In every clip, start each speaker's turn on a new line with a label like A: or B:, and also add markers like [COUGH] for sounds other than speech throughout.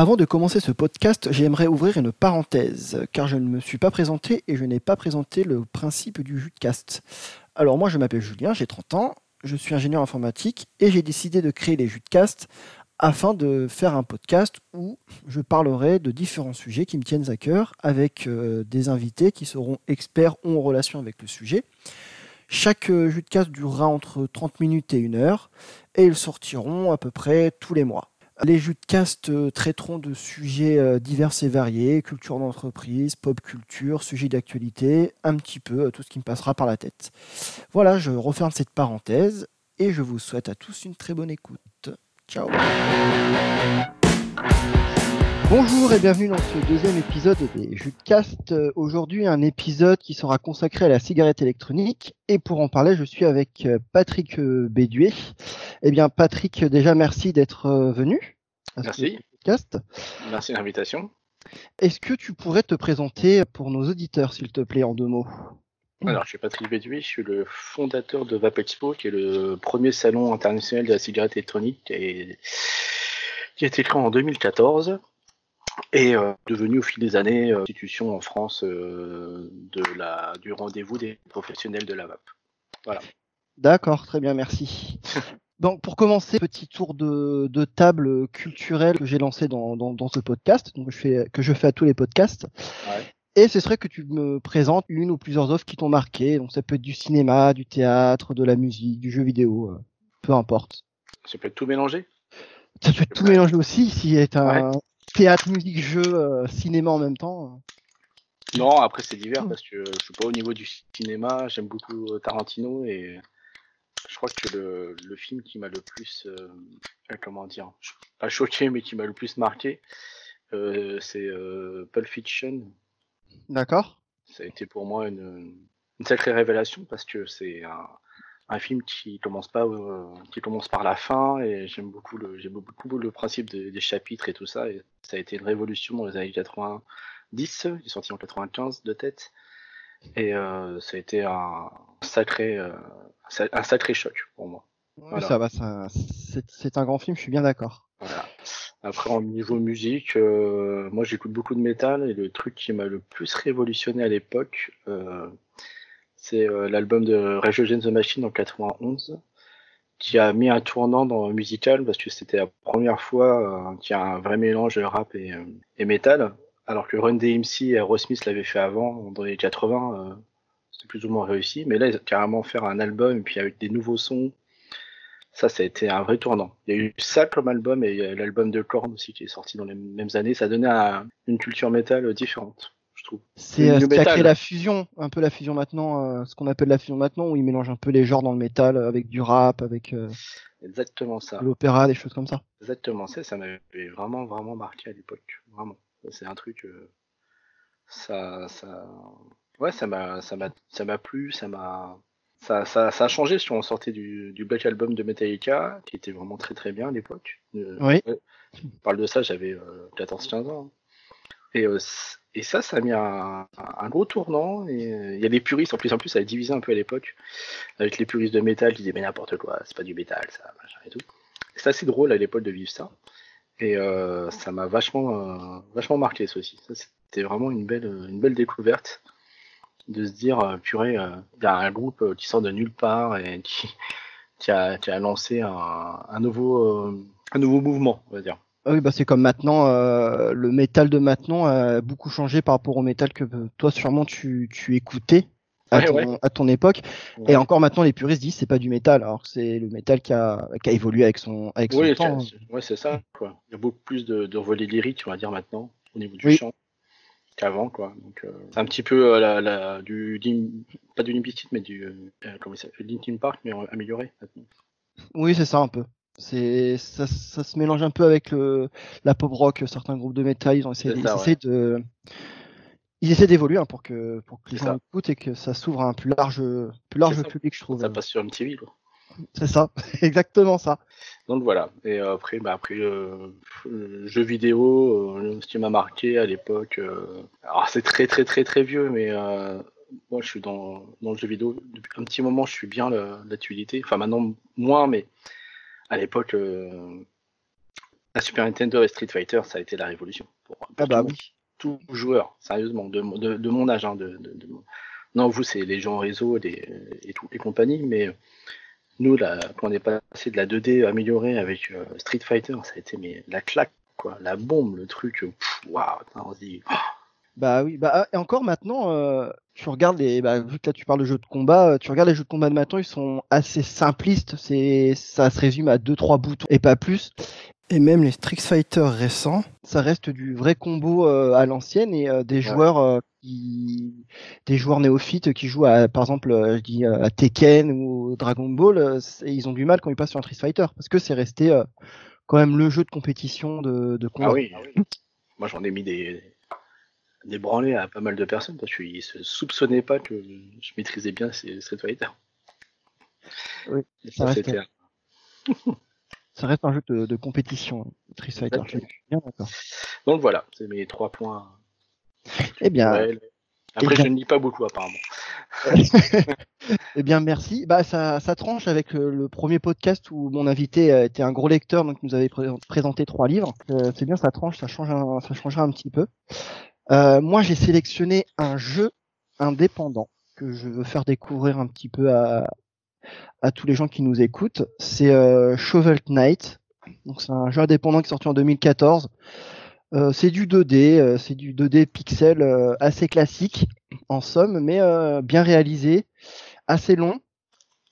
A: Avant de commencer ce podcast, j'aimerais ouvrir une parenthèse, car je ne me suis pas présenté et je n'ai pas présenté le principe du Jutcast. Alors moi je m'appelle Julien, j'ai 30 ans, je suis ingénieur informatique et j'ai décidé de créer les Jutcasts afin de faire un podcast où je parlerai de différents sujets qui me tiennent à cœur avec euh, des invités qui seront experts ou en relation avec le sujet. Chaque euh, Jutcast durera entre 30 minutes et 1 heure et ils sortiront à peu près tous les mois. Les jeux de cast euh, traiteront de sujets euh, divers et variés, culture d'entreprise, pop culture, sujets d'actualité, un petit peu euh, tout ce qui me passera par la tête. Voilà, je referme cette parenthèse et je vous souhaite à tous une très bonne écoute. Ciao Bonjour et bienvenue dans ce deuxième épisode des Jeux de Cast. Aujourd'hui, un épisode qui sera consacré à la cigarette électronique. Et pour en parler, je suis avec euh, Patrick euh, Béduet. Eh bien, Patrick, déjà merci d'être euh, venu.
B: merci.
A: Podcast.
B: Merci de l'invitation.
A: Est-ce que tu pourrais te présenter pour nos auditeurs, s'il te plaît, en deux mots?
B: Alors, je suis Patrick Béduet, je suis le fondateur de Vapexpo, qui est le premier salon international de la cigarette électronique et qui a été créé en 2014 et euh, devenu au fil des années euh, institution en France euh, de la, du rendez-vous des professionnels de la vape. Voilà.
A: D'accord, très bien, merci. [LAUGHS] Donc pour commencer, petit tour de, de table culturelle que j'ai lancé dans, dans, dans, ce podcast, donc je fais, que je fais à tous les podcasts. Ouais. Et ce serait que tu me présentes une ou plusieurs offres qui t'ont marqué. Donc ça peut être du cinéma, du théâtre, de la musique, du jeu vidéo, peu importe.
B: Ça peut être tout mélangé
A: Ça peut être tout mélangé aussi, si est un, ouais théâtre, musique, jeu, euh, cinéma en même temps
B: Non, après c'est divers parce que je suis pas au niveau du cinéma, j'aime beaucoup euh, Tarantino et je crois que le, le film qui m'a le plus, euh, comment dire, pas choqué mais qui m'a le plus marqué, euh, c'est euh, Pulp Fiction.
A: D'accord.
B: Ça a été pour moi une, une sacrée révélation parce que c'est un, un film qui commence pas euh, qui commence par la fin et j'aime beaucoup le j'aime beaucoup le principe de, des chapitres et tout ça et ça a été une révolution dans les années 90 il est sorti en 95 de tête et euh, ça a été un sacré euh, un sacré choc pour moi
A: voilà. ça va ça c'est un grand film je suis bien d'accord
B: voilà. après en niveau musique moi j'écoute beaucoup de métal et le truc qui m'a le plus révolutionné à l'époque euh, c'est euh, l'album de Rage Against the Machine en 91 qui a mis un tournant dans le musical parce que c'était la première fois euh, qu'il y a un vrai mélange rap et, euh, et métal. Alors que Run DMC et Aerosmith l'avaient fait avant, dans les 80, euh, c'était plus ou moins réussi. Mais là, ils ont carrément faire un album et puis avec des nouveaux sons. Ça, ça a été un vrai tournant. Il y a eu ça comme album et l'album de Korn aussi qui est sorti dans les mêmes années. Ça donnait un, une culture métal différente.
A: C'est euh, ce qui a créé la fusion, un peu la fusion maintenant, euh, ce qu'on appelle la fusion maintenant, où ils mélangent un peu les genres dans le métal avec du rap, avec euh,
B: exactement ça,
A: l'opéra, des choses comme ça.
B: Exactement ça, ça m'avait vraiment vraiment marqué à l'époque, vraiment. C'est un truc, euh, ça, ça, ouais, ça m'a, ça m'a, ça m'a plu, ça m'a, ça, ça, ça a changé si on sortait du, du Black Album de Metallica, qui était vraiment très très bien à l'époque.
A: oui.
B: On parle de ça, j'avais 14-15 ans. Et et ça, ça a mis un, gros tournant. Euh, il y a des puristes, en plus, en plus, ça a divisé un peu à l'époque, avec les puristes de métal qui disaient mais n'importe quoi, c'est pas du métal, ça, machin et tout. C'est assez drôle à l'époque de vivre ça. Et euh, ça m'a vachement, euh, vachement marqué, ça aussi. C'était vraiment une belle, une belle découverte de se dire, purée, il y a un groupe qui sort de nulle part et qui, a, qui a lancé un nouveau, un nouveau mouvement, on va dire.
A: Ah oui, bah c'est comme maintenant, euh, le métal de maintenant a beaucoup changé par rapport au métal que toi sûrement tu, tu écoutais à,
B: Ouais,
A: ton,
B: ouais.
A: à ton époque.
B: Ouais.
A: Et encore maintenant, les puristes disent c'est pas du métal, alors que c'est le métal qui a, qui a évolué avec son, avec son
B: Oui,
A: temps.
B: c'est- ouais, c'est ça, quoi. Il y a beaucoup plus de, de volets lyriques, on va dire, maintenant, au niveau du
A: Oui.
B: chant, qu'avant, quoi. Donc, euh, c'est un petit peu euh, la, la, du, pas du Limp mais du, euh, comment Linkin Park, mais euh, amélioré, maintenant.
A: Oui, c'est ça un peu. C'est ça, ça se mélange un peu avec le, la pop rock. Certains groupes de métal, ils ont essayé, ils essaient de, ils essaient d'évoluer hein, pour que pour que les gens écoutent et que ça s'ouvre à un plus large plus large public, je trouve.
B: Ça passe sur MTV, quoi.
A: C'est ça, [LAUGHS] exactement ça.
B: Donc voilà. Et euh, après, bah, après euh, jeux vidéo, euh, ce qui m'a marqué à l'époque. euh, alors c'est très très très très vieux, mais moi je suis dans, dans le jeu vidéo depuis un petit moment. Je suis bien la- l'actualité. Enfin maintenant moins, mais à l'époque, euh, La Super Nintendo et Street Fighter, ça a été la révolution pour,
A: Ah bah
B: tout, tout joueur, sérieusement, de, de, de mon âge. Hein, de, Non, vous, c'est les gens au réseau les, et tout, et compagnie, mais nous, là, quand on est passé de la 2D améliorée avec euh, Street Fighter, ça a été mais, la claque, quoi, la bombe, le truc, euh, waouh, putain, on se dit, oh,
A: Bah oui, bah et encore maintenant, euh, tu regardes les, bah, vu que là tu parles de jeux de combat, euh, tu regardes les jeux de combat de maintenant, ils sont assez simplistes, c'est, ça se résume à deux trois boutons et pas plus. Et même les Street Fighter récents, ça reste du vrai combo euh, à l'ancienne et euh, des joueurs euh, qui, des joueurs néophytes qui jouent à, par exemple, euh, je dis à Tekken ou Dragon Ball, euh, ils ont du mal quand ils passent sur un Street Fighter parce que c'est resté euh, quand même le jeu de compétition de, de combat.
B: ah oui, moi j'en ai mis des, des branlées à pas mal de personnes parce qu'ils se soupçonnaient pas que je maîtrisais bien ces Street Fighter.
A: Oui, ça
B: ça,
A: reste-
B: c'était [LAUGHS]
A: Ça reste un jeu de, de compétition, Street Fighter. Bien.
B: Donc voilà, c'est mes trois points.
A: Eh bien,
B: culturels. Après,
A: bien.
B: je ne lis pas beaucoup apparemment. [LAUGHS]
A: eh bien, merci. Bah, ça, ça tranche avec euh, le premier podcast où mon invité euh, était un gros lecteur, donc il nous avait pré- présenté trois livres. Euh, c'est bien, ça tranche, ça change, un, ça changera un petit peu. Euh, moi, j'ai sélectionné un jeu indépendant que je veux faire découvrir un petit peu à, à tous les gens qui nous écoutent. C'est euh, Shovel Knight. Donc, c'est un jeu indépendant qui est sorti en 2014. Euh, c'est du 2D, euh, c'est du 2D pixel euh, assez classique en somme, mais bien réalisé, assez long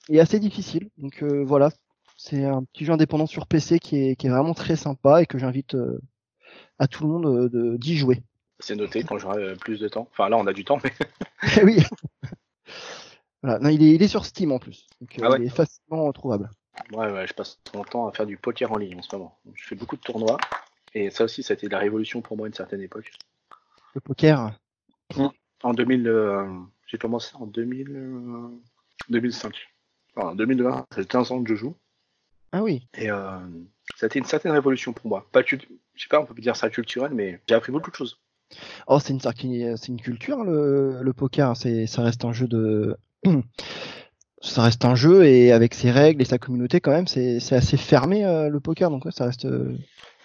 A: et assez difficile. Donc voilà, c'est un petit jeu indépendant sur PC qui est, qui est vraiment très sympa et que j'invite à tout le monde de- d'y jouer.
B: C'est noté quand j'aurai euh, plus de temps. Enfin là, on a du temps, mais [LAUGHS]
A: oui. Voilà. Non, il, est, il est sur Steam en plus, donc euh,
B: Ah ouais.
A: il est facilement trouvable.
B: ouais, ouais, je passe mon temps à faire du poker en ligne en ce moment. Je fais beaucoup de tournois. Et ça aussi, ça a été la révolution pour moi à une certaine époque.
A: Le poker.
B: En 2000, euh, j'ai commencé en 2000, euh, 2005. Enfin, en 2020, c'est 15 ans que je joue.
A: Ah oui.
B: Et euh, ça a été une certaine révolution pour moi. Pas je sais pas, on peut dire ça culturel, mais j'ai appris beaucoup de choses.
A: Oh, c'est une, c'est une culture le, le poker. C'est, ça reste un jeu de, [CLEARS THROAT] ça reste un jeu et avec ses règles et sa communauté quand même, c'est, c'est assez fermé euh, le poker. Donc ouais, ça reste euh,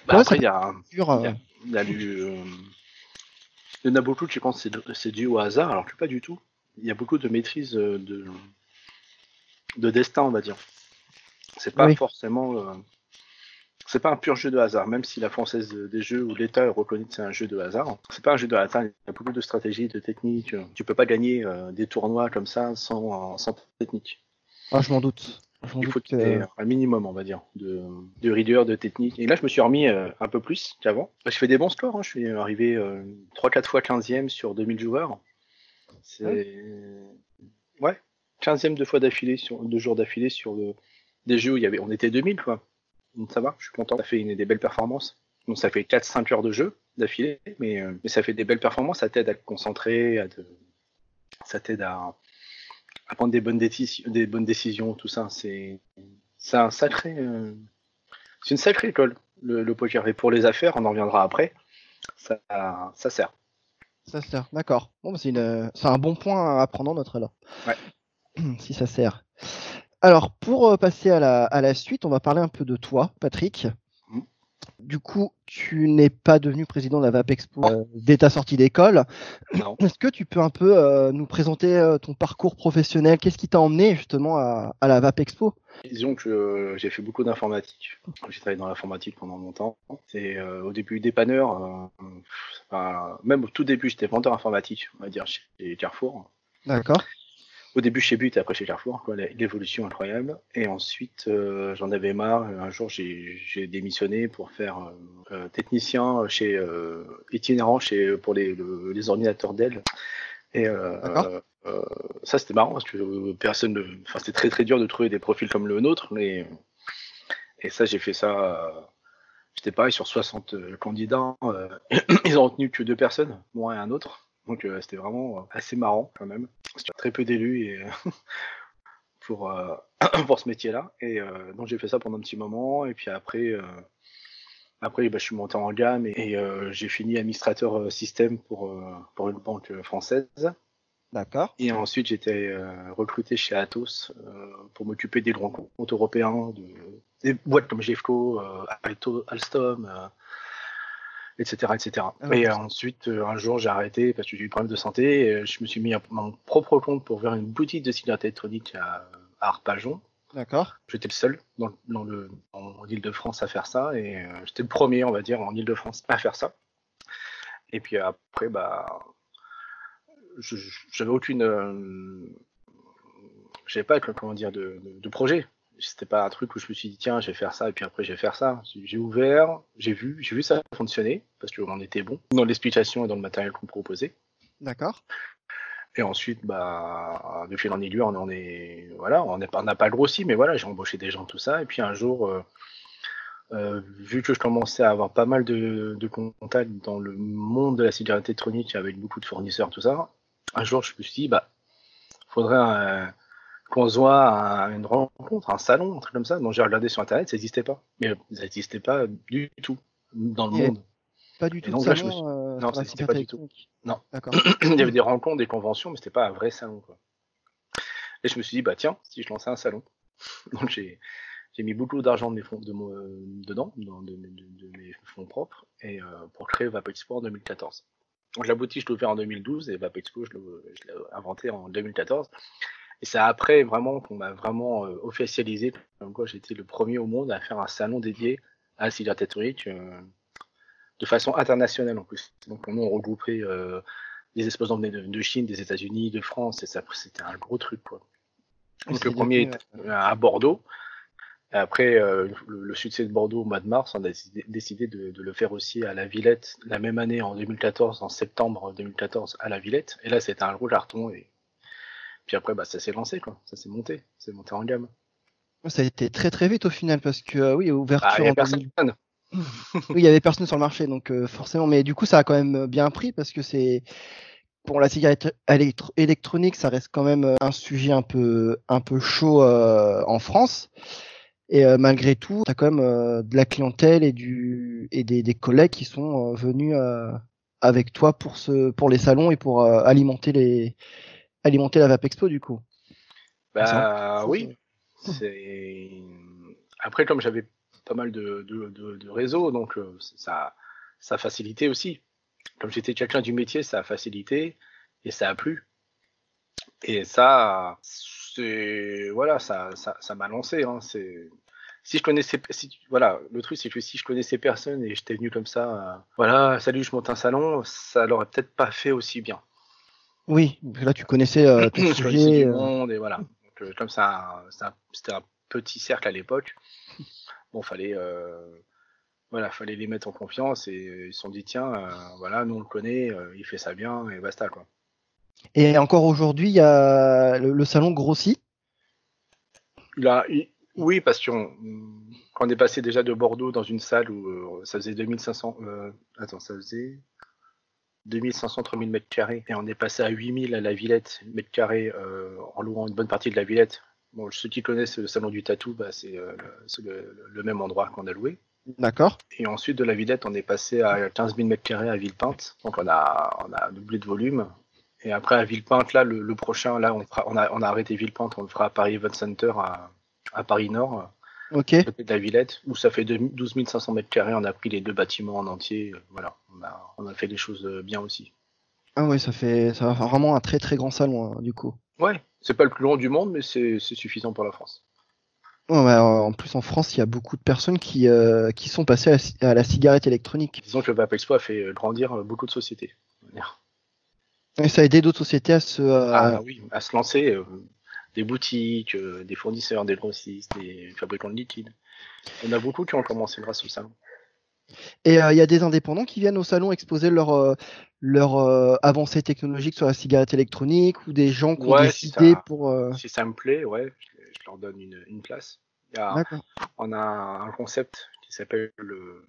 B: Bah,
A: Ouais,
B: après, il y a,
A: dur. euh,
B: il y a- y a du, euh, il y en a beaucoup qui pensent que c'est- dû au hasard, alors que pas du tout. Il y a beaucoup de maîtrise de, de destin, on va dire. C'est pas
A: Oui.
B: forcément, euh, c'est pas un pur jeu de hasard, même si la française des jeux ou l'État reconnaît que c'est un jeu de hasard. C'est pas un jeu de hasard. Il y a beaucoup de stratégies, de techniques. Tu peux pas gagner euh, des tournois comme ça sans, sans technique.
A: Ah, je m'en doute.
B: Il faut ait un minimum, on va dire, de, de rigueur, de technique. Et là, je me suis remis euh, un peu plus qu'avant. Je fais des bons scores. hein. Je suis arrivé euh, 3-4 fois 15e sur 2000 joueurs. C'est. Ouais, 15e deux fois d'affilée, sur deux jours d'affilée sur le- des jeux où il y avait... on était 2000, quoi. Donc ça va, je suis content. Ça fait une, des belles performances. Donc ça fait 4-5 heures de jeu d'affilée, mais, euh, mais ça fait des belles performances. Ça t'aide à te concentrer, à te... ça t'aide à à prendre des bonnes, décisions, des bonnes décisions, tout ça. C'est un sacré, euh, c'est une sacrée école le, le poker. Et pour les affaires, on en reviendra après. Ça, ça sert.
A: Ça sert, d'accord. Bon, bah, c'est, une, c'est un bon point à prendre en note alors.
B: Ouais. [CLEARS THROAT]
A: si ça sert. Alors, pour euh, passer à la, à la suite, on va parler un peu de toi, Patrick.
B: Mhm.
A: Du coup, tu n'es pas devenu président de la VAP Expo euh, dès ta sortie d'école. Est-ce que tu peux un peu euh, nous présenter euh, ton parcours professionnel? Qu'est-ce qui t'a emmené justement à, à la VAP Expo?
B: Disons que j'ai fait beaucoup d'informatique. J'ai travaillé dans l'informatique pendant longtemps. C'est euh, au début dépanneur, enfin, même au tout début, j'étais vendeur informatique, on va dire, chez Carrefour.
A: D'accord.
B: Au début chez But et après chez Carrefour, quoi, l'évolution incroyable. Et ensuite, euh, j'en avais marre. Un jour, j'ai démissionné pour faire euh, euh, technicien chez euh, itinérant chez pour les, le- les ordinateurs Dell. Et ça, c'était marrant parce que personne, ne- enfin, c'était très très dur de trouver des profils comme le nôtre. Mais et ça, j'ai fait ça. J'étais pareil sur 60 euh, candidats. [CLEARS THROAT] ils ont retenu que deux personnes, moi et un autre. Donc euh, c'était vraiment euh, assez marrant quand même. Parce qu'il y a très peu d'élus et [LAUGHS] pour euh, [CLEARS THROAT] pour ce métier-là. Et euh, donc j'ai fait ça pendant un petit moment. Et puis après, euh, après bah, je suis monté en gamme et, et, euh, j'ai fini administrateur euh, système pour euh, pour une banque euh, française.
A: D'accord.
B: Et ensuite, j'étais recruté chez Atos pour m'occuper des grands comptes européens, de, des boîtes comme GFCO, Alstom, etc. etc. Ah et ensuite, un jour, j'ai arrêté parce que j'ai eu des problèmes de santé. Et je me suis mis à mon propre compte pour ouvrir une boutique de cigarettes électroniques à, à Arpajon.
A: D'accord.
B: J'étais le seul dans, dans le, en Ile-de-France à faire ça et euh, j'étais le premier, on va dire, en Ile-de-France à faire ça. Et puis après, bah, j'avais aucune, euh, j'avais pas, comment dire, de, de, projet. C'était pas un truc où je me suis dit tiens, je vais faire ça et puis après je vais faire ça. J'ai ouvert, j'ai vu, j'ai vu ça fonctionner parce qu'on était bon dans l'explication et dans le matériel qu'on proposait.
A: D'accord.
B: Et ensuite, bah, de fil en aiguille, on en est, voilà, on n'a pas grossi, mais voilà, j'ai embauché des gens, tout ça. Et puis un jour, euh, euh, vu que je commençais à avoir pas mal de, de, contacts dans le monde de la cigarette électronique avec beaucoup de fournisseurs, tout ça, un jour, je me suis dit, bah, faudrait euh, voit à une rencontre, un salon, un truc comme ça. Donc j'ai regardé sur internet, ça n'existait pas. Mais ça n'existait pas du tout dans le monde.
A: Pas du tout. Donc, là, je me suis... euh,
B: non, c'était pas du tout. Non.
A: D'accord. [CLEARS THROAT]
B: Il y avait des rencontres, des conventions, mais c'était pas un vrai salon. Quoi. Et je me suis dit, bah tiens, si je lançais un salon. [LAUGHS] Donc j'ai j'ai mis beaucoup d'argent de mes fonds de, euh, dedans, dans de, mes fonds propres, et euh, pour créer Vapexpo en 2014. Donc la boutique, je l'ai ouvert en 2012 et Vapexpo, je l'ai inventé en 2014. Et c'est après vraiment qu'on m'a vraiment euh, officialisé, comme quoi j'étais le premier au monde à faire un salon dédié à la électronique. Euh, de façon internationale en plus. Donc on a regroupé euh, des exposants de, de, Chine, des États-Unis, de France, et ça c'était un gros truc quoi. Donc le premier est à Bordeaux. Et après euh, le, succès de Bordeaux au mois de mars, on a décidé de, de, le faire aussi à la Villette la même année en 2014, en septembre 2014 à la Villette. Et là c'était un gros carton et puis après bah ça s'est lancé quoi, ça s'est monté, c'est monté en gamme.
A: Ça a été très très vite au final parce que euh, oui ouverture
B: ah, en personne [LAUGHS]
A: oui, il y avait personne sur le marché, donc euh, forcément. Mais du coup, ça a quand même bien pris parce que c'est pour la cigarette électronique, ça reste quand même euh, un sujet un peu un peu chaud euh, en France. Et malgré tout, tu as quand même de la clientèle et du et des, des collègues qui sont venus avec toi pour ce pour les salons et pour alimenter les alimenter la Vape Expo du coup.
B: Bah oui. C'est après comme j'avais pas mal de, de, de, de réseaux, donc euh, ça, ça a facilité aussi. Comme j'étais quelqu'un du métier, ça a facilité et ça a plu. Et ça, c'est voilà, ça, ça, ça m'a lancé. Hein, c'est si je connaissais, si, voilà, le truc c'est que si je connaissais personne et j'étais venu comme ça, euh, voilà, salut, je monte un salon, ça l'aurait peut-être pas fait aussi bien.
A: Oui, là tu connaissais euh, [COUGHS] tout
B: le sujet. Du monde et voilà. Donc, euh, comme ça, c'était un petit cercle à l'époque bon, fallait, euh, voilà, fallait les mettre en confiance et ils se sont dit tiens, euh, voilà, nous on le connaît, euh, il fait ça bien et basta quoi.
A: Et encore aujourd'hui, il y a le, salon grossit?
B: Là, oui, parce qu'on quand on est passé déjà de Bordeaux dans une salle où ça faisait 2500, attends, ça faisait 2500, 3000 mètres carrés, et on est passé à 8000 à la Villette mètres carrés en louant une bonne partie de la Villette Bon, ceux qui connaissent le salon du tatou, bah, c'est euh, le, même endroit qu'on a loué.
A: D'accord.
B: Et ensuite, de la Villette, on est passé à 15 000 m2 à Villepinte. Donc, on a, on a doublé de volume. Et après, à Villepinte, là, le, prochain, là, on, on, a, on a arrêté Villepinte, on le fera à Paris Event Center, à, à Paris Nord.
A: Ok.
B: Côté de la Villette, où ça fait 12 500 m2. On a pris les deux bâtiments en entier. Voilà. On a, on a fait des choses bien aussi.
A: Ah ouais, ça fait, ça va vraiment un très très grand salon, hein, du coup.
B: Ouais, c'est pas le plus long du monde, mais c'est suffisant pour la France.
A: en plus, en France, il y a beaucoup de personnes qui, euh, qui sont passées à la, cigarette électronique.
B: Disons que le Vape Expo a fait euh, grandir euh, beaucoup de sociétés.
A: Et ça a aidé d'autres sociétés à se,
B: ah, oui, à se lancer. des boutiques, des fournisseurs, des grossistes, des fabricants de liquides. On a beaucoup qui ont commencé grâce au salon.
A: Et il y a des indépendants qui viennent au salon exposer leur, leur euh, avancée technologique sur la cigarette électronique ou des gens qui ont décidé pour. Euh,
B: si ça me plaît, ouais, je, leur donne une, une place. on a un concept qui s'appelle le,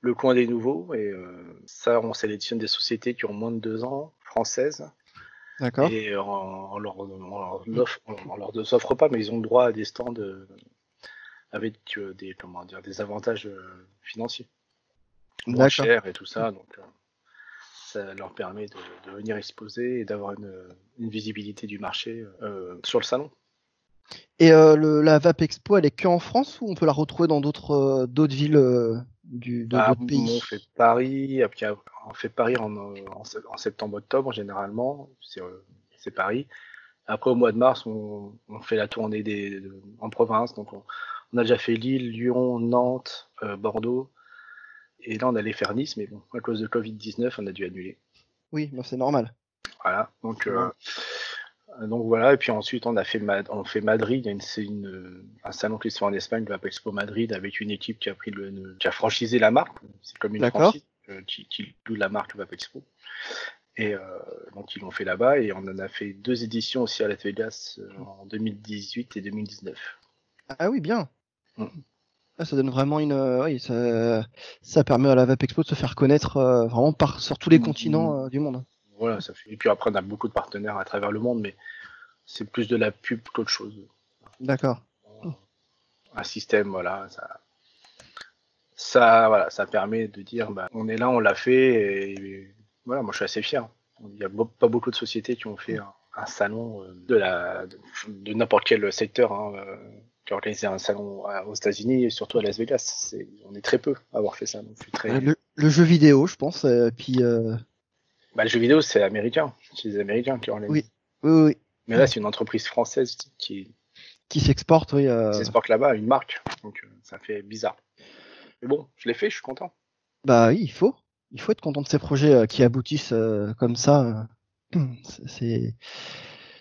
B: le coin des nouveaux et euh, ça, on sélectionne des sociétés qui ont moins de deux ans, françaises.
A: D'accord.
B: Et on, leur, on, leur offre, on, leur offre pas, mais ils ont le droit à des stands avec des comment dire des avantages financiers moins chers et tout ça. Donc ça leur permet de, venir exposer et d'avoir une, visibilité du marché euh, sur le salon.
A: Et euh, la VAP Expo, elle est que en France ou on peut la retrouver dans d'autres euh, d'autres villes du
B: bah, pays? On fait Paris, on fait Paris en, en, septembre-octobre généralement, c'est Paris. Après au mois de mars, on, fait la tournée des, en province, donc on, a déjà fait Lille, Lyon, Nantes, Bordeaux. Et là, on allait faire Nice, mais bon, à cause de Covid-19, on a dû annuler.
A: Oui, c'est normal.
B: Voilà, donc, euh, donc voilà, et puis ensuite, on a fait, on fait Madrid, c'est une, un salon qui se fait en Espagne, le Expo Madrid, avec une équipe qui a, pris le, qui a franchisé la marque. C'est comme une franchise euh, qui, qui, loue la marque Vap Expo. Et euh, donc, ils l'ont fait là-bas, et on en a fait deux éditions aussi à Las Vegas en 2018 et 2019.
A: Ah oui, bien. Mm. Ah, ça donne vraiment une. Euh, oui, ça, ça permet à la Vape Expo de se faire connaître euh, vraiment par, sur tous les mmh. continents euh, du monde.
B: Voilà, ça fait. Et puis après, on a beaucoup de partenaires à travers le monde, mais c'est plus de la pub qu'autre chose.
A: D'accord.
B: Un système, voilà, ça. Ça, voilà, ça permet de dire, bah, on est là, on l'a fait, et, voilà, moi je suis assez fier. Il n'y a pas beaucoup de sociétés qui ont fait un, salon de la de, n'importe quel secteur. Hein, qui a organisé un salon aux États-Unis et surtout à Las Vegas. on est très peu à avoir fait ça. très...
A: le, jeu vidéo, je pense. Euh, puis, euh,
B: bah, le jeu vidéo, c'est américain. C'est les Américains qui organisent.
A: Oui, oui, oui.
B: Mais là, c'est une entreprise française qui,
A: qui s'exporte, oui. Euh...
B: S'exporte là-bas, une marque. Donc, euh, ça fait bizarre. Mais bon, je l'ai fait, je suis content.
A: Bah oui, il faut. Il faut être content de ces projets qui aboutissent comme ça. [CLEARS THROAT] C'est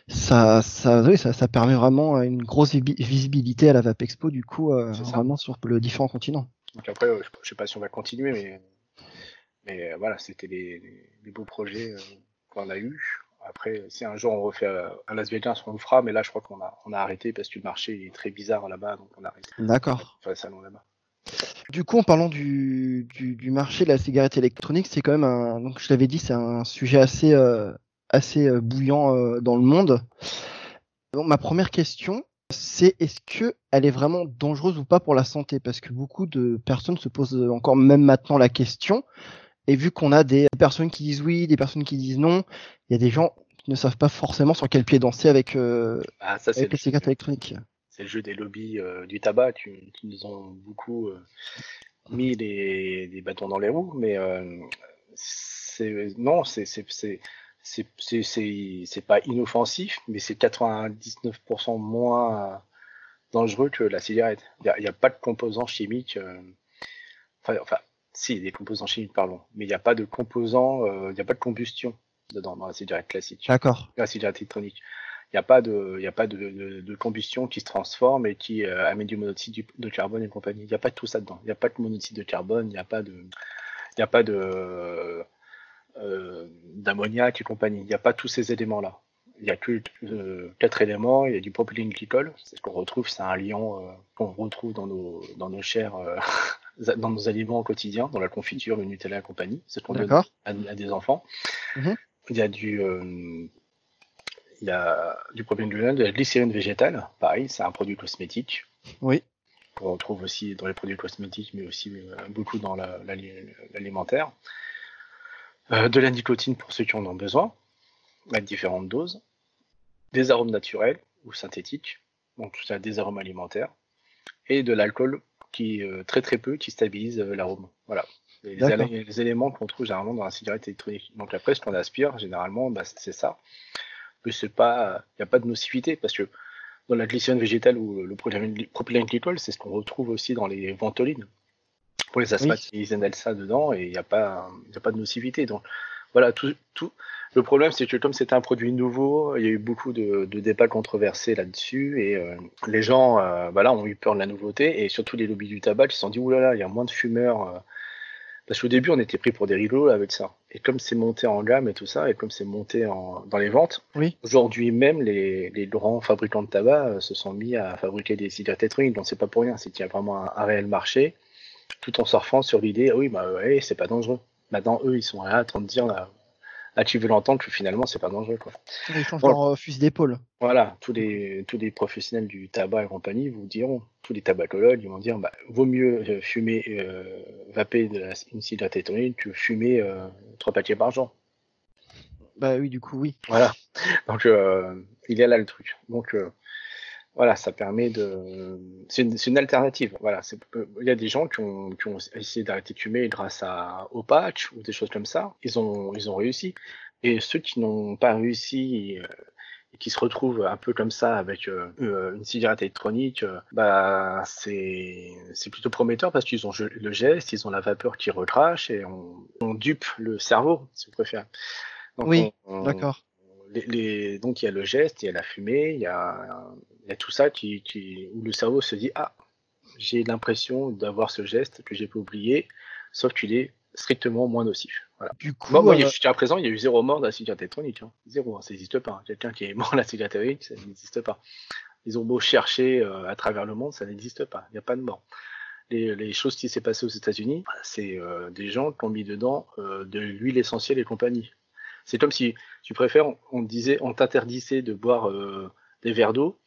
A: ça, ça, ça, ça, permet vraiment une grosse visibilité à la VAP Expo, du coup, euh, vraiment sur le différents continents.
B: Donc après, euh, je sais pas si on va continuer, mais, mais euh, voilà, c'était les, les, beaux projets qu'on a eu. Après, si un jour on refait à Las Vegas, on le fera, mais là, je crois qu'on a, on a arrêté parce que le marché est très bizarre là-bas, donc on a arrêté.
A: D'accord.
B: Enfin, salon là-bas.
A: Du coup, en parlant du, du, du, marché de la cigarette électronique, c'est quand même un, donc je l'avais dit, c'est un sujet assez, assez euh, bouillant euh, dans le monde. Donc, ma première question, c'est est-ce que elle est vraiment dangereuse ou pas pour la santé? Parce que beaucoup de personnes se posent encore même maintenant la question. Et vu qu'on a des personnes qui disent oui, des personnes qui disent non, il y a des gens qui ne savent pas forcément sur quel pied danser avec, euh,
B: ah, ça,
A: avec les cigarettes électroniques.
B: C'est le jeu des lobbies du tabac qui, nous ont beaucoup mis des, bâtons dans les roues, mais non, c'est c'est pas inoffensif, mais c'est 99% moins dangereux que la cigarette. Il n'y a, pas de composants chimiques. Euh, enfin, enfin, si, des composants chimiques, pardon, mais il n'y a pas de composants, euh, il n'y a pas de combustion dedans dans la cigarette classique.
A: D'accord.
B: La cigarette électronique. Il n'y a pas, de, y a pas de, de, combustion qui se transforme et qui euh, amène du monoxyde de carbone et compagnie. Il n'y a pas de tout ça dedans. Il n'y a pas de monoxyde de carbone, il n'y a pas de, il n'y a pas de, euh, d'ammoniac et compagnie. Il n'y a pas tous ces éléments-là. Il y a que euh, quatre éléments. Il y a du propylène glycol, c'est ce qu'on retrouve, c'est un lion euh, qu'on retrouve dans nos dans nos chairs, [LAUGHS] dans nos aliments au quotidien, dans la confiture, le Nutella et compagnie. C'est ce qu'on donne à, des enfants. Mhm. Il y a du il y a du propylène glycol, de la glycérine végétale. Pareil, c'est un produit cosmétique.
A: Oui.
B: Qu'on retrouve aussi dans les produits cosmétiques, mais aussi beaucoup dans l'alimentaire. Euh, de la nicotine pour ceux qui en ont besoin, à différentes doses, des arômes naturels ou synthétiques, donc tout ça, des arômes alimentaires, et de l'alcool qui euh, très très peu qui stabilise euh, l'arôme. Voilà. Les, éléments qu'on trouve généralement dans la cigarette électronique. Donc après, ce qu'on aspire généralement, bah, c'est ça. Mais c'est pas, il n'y a pas de nocivité parce que dans la glycérine végétale ou le propylène glycol, c'est ce qu'on retrouve aussi dans les ventolines pour les asthmatiques, ils inhalent ça dedans et il n'y a pas, a pas de nocivité. Donc voilà, tout, tout. Le problème, c'est que comme c'était un produit nouveau, il y a eu beaucoup de, de débats controversés là-dessus et euh, les gens, euh, voilà, ont eu peur de la nouveauté et surtout les lobbies du tabac, ils se sont dit oulala, il y a moins de fumeurs. Euh. parce qu'au début, on était pris pour des rigolos avec ça. Et comme c'est monté en gamme et tout ça, et comme c'est monté en, dans les ventes,
A: oui.
B: aujourd'hui même, les, les, grands fabricants de tabac se sont mis à fabriquer des cigarettes électroniques. Donc c'est pas pour rien, c'est qu'il y a vraiment un réel marché tout en surfant sur l'idée, oui, bah ouais, c'est pas dangereux. Maintenant, eux, ils sont là à train de dire, là, tu veux l'entendre que finalement, c'est pas dangereux. Quoi.
A: Ils changent leur euh, fusil d'épaule.
B: Voilà, tous les, tous les professionnels du tabac et compagnie vous diront, tous les tabacologues, ils vont dire, bah, vaut mieux euh, fumer, euh, vaper de la, une cigarette électronique que fumer euh, trois paquets par jour.
A: Bah oui, du coup, oui.
B: Voilà. Donc, il y a là le truc. Donc, voilà, ça permet de. C'est une, une, alternative. Voilà, il y a des gens qui ont, qui ont essayé d'arrêter de fumer grâce à, au patch ou des choses comme ça. Ils ont, ils ont réussi. Et ceux qui n'ont pas réussi euh, et qui se retrouvent un peu comme ça avec euh, euh, une cigarette électronique, bah c'est c'est plutôt prometteur parce qu'ils ont le geste, ils ont la vapeur qui recrache et on, on dupe le cerveau, si vous préférez.
A: Donc oui, d'accord.
B: Les, les, donc il y a le geste, il y a la fumée, il y a il y a tout ça qui, qui, où le cerveau se dit ah j'ai l'impression d'avoir ce geste que j'ai pas oublié, sauf qu'il est strictement moins nocif. Voilà. Du coup, moi, moi euh... jusqu'à présent, il y a eu zéro mort de la cigarette électronique. Hein. Zéro, hein, ça n'existe pas. Hein. Quelqu'un qui est mort de la cigarette électronique, ça n'existe pas. Ils ont beau chercher euh, à travers le monde, ça n'existe pas. Il n'y a pas de mort. Les, les choses qui s'est passées aux États-Unis, c'est euh, des gens qui ont mis dedans de l'huile essentielle et compagnie. C'est comme si, tu préfères, on, disait, on t'interdisait de boire euh, des verres d'eau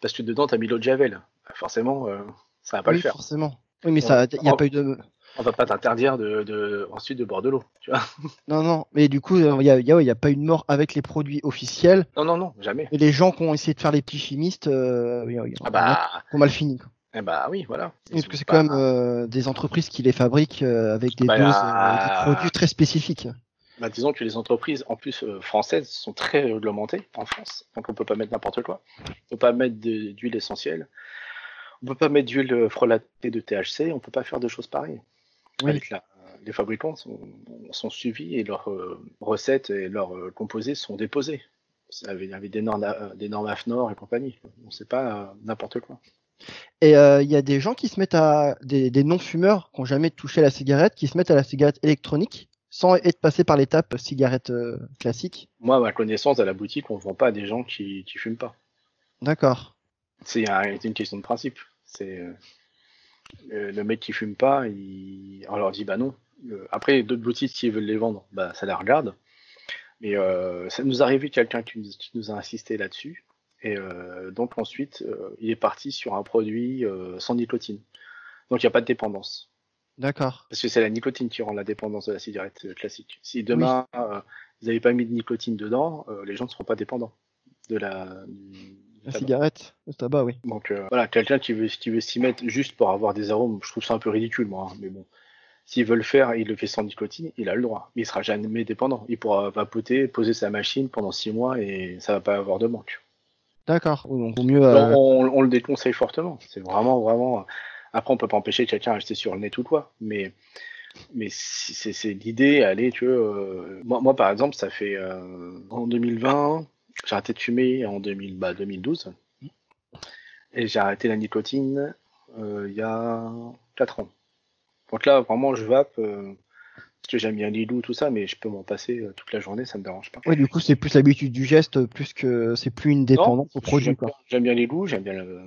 B: parce que dedans, tu as mis l'eau de Javel. Forcément, euh, ça va pas
A: oui,
B: le faire.
A: forcément. Oui, mais ça, il n'y a pas eu de.
B: On va pas t'interdire de, de, ensuite de boire de l'eau, tu vois. [LAUGHS]
A: Non, non, mais du coup, il n'y a, y a, y a, pas eu de mort avec les produits officiels.
B: Non, non, non, jamais.
A: Et les gens qui ont essayé de faire les petits chimistes, euh,
B: ah bah...
A: ont mal fini. Quoi.
B: Eh bah oui, voilà.
A: Parce que c'est pas... quand même euh, des entreprises qui les fabriquent euh, avec des
B: bah,
A: doses, euh, des produits très spécifiques.
B: Bah, disons que les entreprises, en plus euh, françaises, sont très réglementées en France, donc on peut pas mettre n'importe quoi. On peut pas mettre d'huile essentielle, on peut pas mettre d'huile frelatée de THC, on peut pas faire de choses pareilles.
A: Oui.
B: Avec la, les fabricants sont, sont, suivis et leurs euh, recettes et leurs euh, composés sont déposés. Avec, avec des normes, des normes AFNOR et compagnie. On sait pas n'importe quoi.
A: Et il euh, y a des gens qui se mettent à des, des non-fumeurs qui n'ont jamais touché à la cigarette, qui se mettent à la cigarette électronique? Sans être passé par l'étape cigarette euh, classique.
B: Moi, à ma connaissance, à la boutique, on vend pas à des gens qui qui fument pas.
A: D'accord.
B: C'est une question de principe. C'est euh, le mec qui fume pas, il... on leur dit bah non. Après, d'autres boutiques qui veulent les vendre, bah ça les regarde. Mais euh, ça nous arrivait quelqu'un qui, qui, nous a insisté là-dessus. Et euh, donc ensuite, euh, il est parti sur un produit euh, sans nicotine. Donc il n'y a pas de dépendance.
A: D'accord.
B: Parce que c'est la nicotine qui rend la dépendance de la cigarette classique. Si demain oui. vous n'avez pas mis de nicotine dedans, les gens ne seront pas dépendants de la,
A: la cigarette, le tabac, oui.
B: Donc euh, voilà, quelqu'un qui veut, qui veut s'y mettre juste pour avoir des arômes, je trouve ça un peu ridicule, moi. Hein, mais bon, s'il veut le faire, il le fait sans nicotine, il a le droit. Il sera jamais dépendant. Il pourra vapoter, poser sa machine pendant six mois et ça va pas avoir de manque.
A: D'accord. Donc, mieux. Euh...
B: On, on, le déconseille fortement. C'est vraiment, vraiment. Après, on peut pas empêcher quelqu'un d'acheter sur le net ou quoi, mais mais c'est l'idée, allez, tu. Euh... Moi, moi, par exemple, ça fait euh, en 2020 j'ai arrêté de fumer en 2000, bah, 2012. Et j'ai arrêté la nicotine euh, il y a 4 ans. Donc là, vraiment, je vape. Euh, parce que j'aime bien les loups, tout ça, mais je peux m'en passer euh, toute la journée, ça me dérange pas.
A: Oui, du coup, c'est plus l'habitude du geste, plus que c'est plus une dépendance non, au produit.
B: J'aime bien les loups, j'aime bien, le,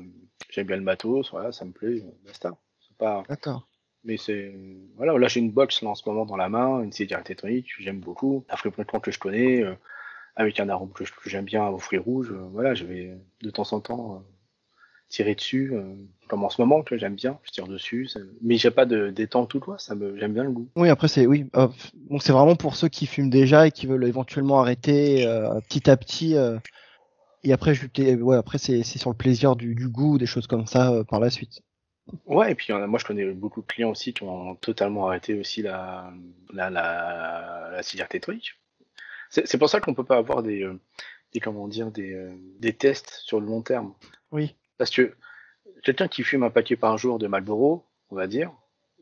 B: j'aime bien le matos, voilà, ça me plaît, basta. Pas...
A: D'accord.
B: Mais c'est voilà, là j'ai une box là en ce moment dans la main, une cigarette électronique, j'aime beaucoup, un fabricant que je connais. Euh, avec un arôme que, que j'aime bien aux fruits rouges. Euh, voilà, je vais de temps en temps euh, tirer dessus, euh, comme en ce moment que j'aime bien, je tire dessus. Ça... Mais j'ai pas de détente ou quoi, ça me j'aime bien le goût.
A: Oui, après c'est oui, euh, donc c'est vraiment pour ceux qui fument déjà et qui veulent éventuellement arrêter euh, petit à petit. et après, je, ouais, après c'est sur le plaisir du, du goût, des choses comme ça par la suite.
B: Ouais, et puis moi je connais beaucoup de clients aussi qui ont totalement arrêté aussi la la, la, la cigarette électronique. C'est pour ça qu'on peut pas avoir des, euh, des comment dire des, euh, des tests sur le long terme.
A: Oui.
B: Parce que quelqu'un qui fume un paquet par jour de Marlboro, on va dire,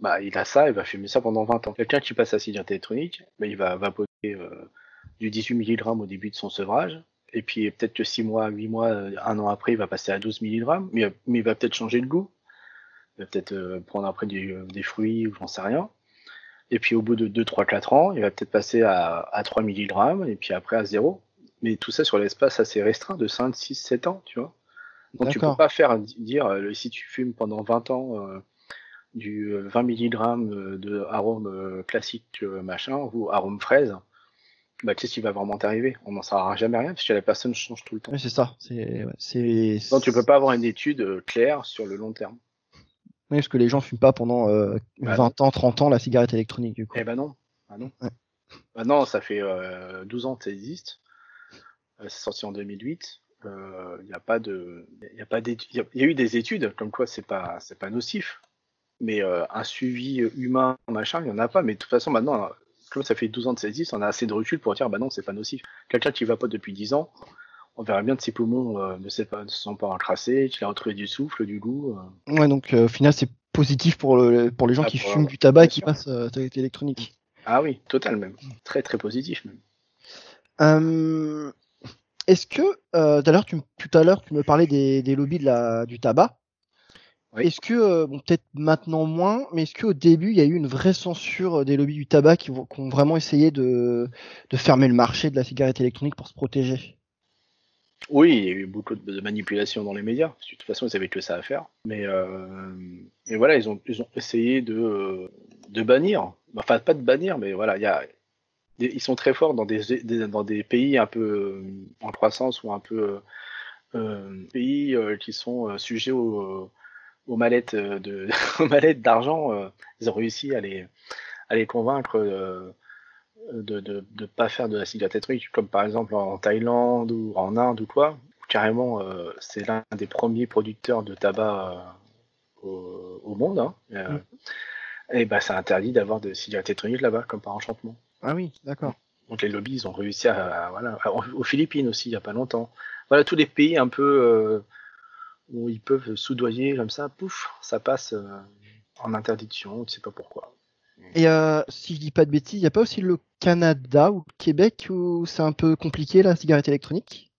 B: bah il a ça, il va fumer ça pendant 20 ans. Quelqu'un qui passe à cigarette électronique, bah, il va vapoter euh, du 18 mg au début de son sevrage. Et puis peut-être que 6 mois, 8 mois, un an après, il va passer à 12 mg, mais, mais il va peut-être changer de goût. Il va peut-être euh, prendre après des, des fruits ou j'en sais rien. Et puis au bout de 2, 3, 4 ans, il va peut-être passer à, à 3 mg et puis après à 0. Mais tout ça sur l'espace assez restreint de 5, 6, 7 ans, tu vois. Donc tu peux pas faire dire euh, si tu fumes pendant 20 ans euh, du 20 mg de arôme euh, classique euh, machin ou arôme fraise, bah tu sais ce qui va vraiment t'arriver. On n'en saura jamais rien parce que la personne change tout le temps.
A: Oui, c'est ça. C'est ouais,
B: Donc tu peux pas avoir une étude euh, claire sur le long terme.
A: Oui, parce que les gens fument pas pendant euh, bah 20 non. ans, 30 ans la cigarette électronique du coup.
B: Eh ben non. Ah non.
A: Ouais.
B: Maintenant, ça fait 12 ans que ça existe. c'est sorti en 2008. Il n'y a pas de, il y a pas Il y, a eu des études comme quoi c'est pas, c'est pas nocif. Mais un suivi humain, machin, il n'y en a pas. Mais de toute façon, maintenant, comme ça fait 12 ans que ça existe, on a assez de recul pour dire, bah non, c'est pas nocif. Quelqu'un qui va pas depuis 10 ans, on verra bien que ses poumons euh, ne, pas, se sont pas encrassés, qu'il a retrouvé du souffle, du goût.
A: Euh. Ouais, donc euh, au final, c'est positif pour, le, pour les gens ah, qui fument du tabac et qui passent à la électronique.
B: Ah oui, total même. Très très positif même.
A: Est-ce que, tu, tout à l'heure, tu me parlais des, des lobbies de la, du tabac. Est-ce que, bon, peut-être maintenant moins, mais est-ce qu'au début, il y a eu une vraie censure des lobbies du tabac qui, qui ont vraiment essayé de, de fermer le marché de la cigarette électronique pour se protéger?
B: Oui, il y a eu beaucoup de manipulation dans les médias. de toute façon, ils avaient que ça à faire. Mais euh, et voilà, ils ont, ils ont essayé de, de bannir. Enfin, pas de bannir, mais voilà, il y a, ils sont très forts dans des, dans des pays un peu euh, en croissance ou un peu euh, pays euh, qui sont sujets aux, aux mallettes de [LAUGHS] aux mallettes d'argent. ils ont réussi à les à les convaincre de ne pas faire de la cigarette comme par exemple en Thaïlande ou en Inde ou quoi. Carrément, c'est l'un des premiers producteurs de tabac euh, au, monde. Hein. Mm. Et bah, c'est interdit d'avoir de cigarettes électroniques là-bas, comme par enchantement.
A: Ah oui, d'accord.
B: Donc les lobbies, ils ont réussi à, voilà, aux Philippines aussi, il n'y a pas longtemps. Voilà, tous les pays un peu où ils peuvent soudoyer comme ça, pouf, ça passe en interdiction, tu ne sais pas pourquoi.
A: Et euh, si je dis pas de bêtises, il n'y a pas aussi le Canada ou le Québec où c'est un peu compliqué la cigarette électronique?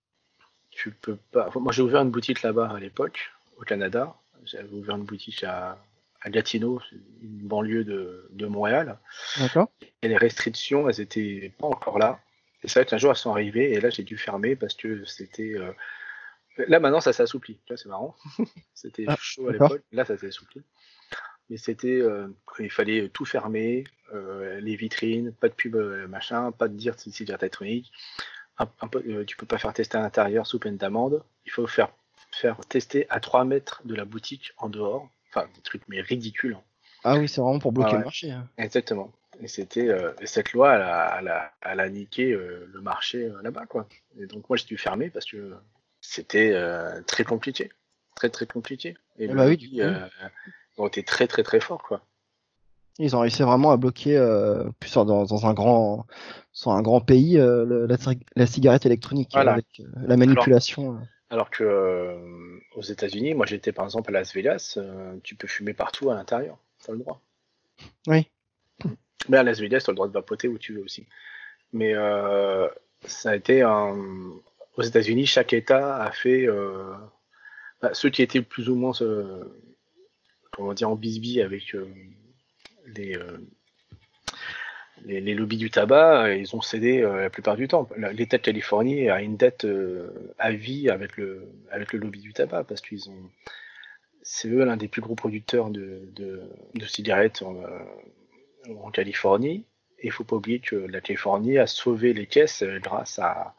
B: Tu peux pas. Moi j'ai ouvert une boutique là-bas à l'époque, au Canada. J'avais ouvert une boutique à, à Gatineau, une banlieue de, de Montréal.
A: D'accord.
B: Et les restrictions, elles étaient pas encore là. Et c'est vrai qu'un jour elles sont arrivées et là j'ai dû fermer parce que c'était. Euh, là maintenant ça s'assouplit. C'est marrant. [LAUGHS] c'était ah, chaud à l'époque. Là ça s'est assoupli mais c'était euh, il fallait tout fermer, euh, les vitrines, pas de pub machin, pas de dire c'est cigarette électronique. Un, un peu, tu peux pas faire tester à l'intérieur sous peine d'amende. Il faut faire faire tester à 3 mètres de la boutique en dehors. Enfin des trucs mais ridicules. Hein.
A: Ah oui, c'est vraiment pour bloquer le marché. Hein.
B: Exactement. Et c'était cette loi, elle a, elle a, elle a niqué le marché là-bas quoi. Et donc moi j'ai dû fermer parce que c'était très compliqué, très très compliqué.
A: Et bah oui,
B: ont été très très très forts quoi.
A: Ils ont réussi vraiment à bloquer, euh, plus dans, dans, un grand, un grand pays, euh, la, cigarette électronique avec euh, la manipulation.
B: Alors, que aux États-Unis, moi j'étais par exemple à Las Vegas, tu peux fumer partout à l'intérieur, t'as le droit.
A: Oui.
B: Mais à Las Vegas, t'as le droit de vapoter où tu veux aussi. Mais ça a été un... aux États-Unis, chaque État a fait bah, ceux qui étaient plus ou moins comment dire, en bisbille avec euh, euh, les, les, lobbies du tabac, ils ont cédé euh, la plupart du temps. L'État de Californie a une dette à vie avec le, avec le lobby du tabac parce qu'ils ont. C'est eux l'un des plus gros producteurs de, de, cigarettes en, en Californie. Et il faut pas oublier que la Californie a sauvé les caisses grâce à,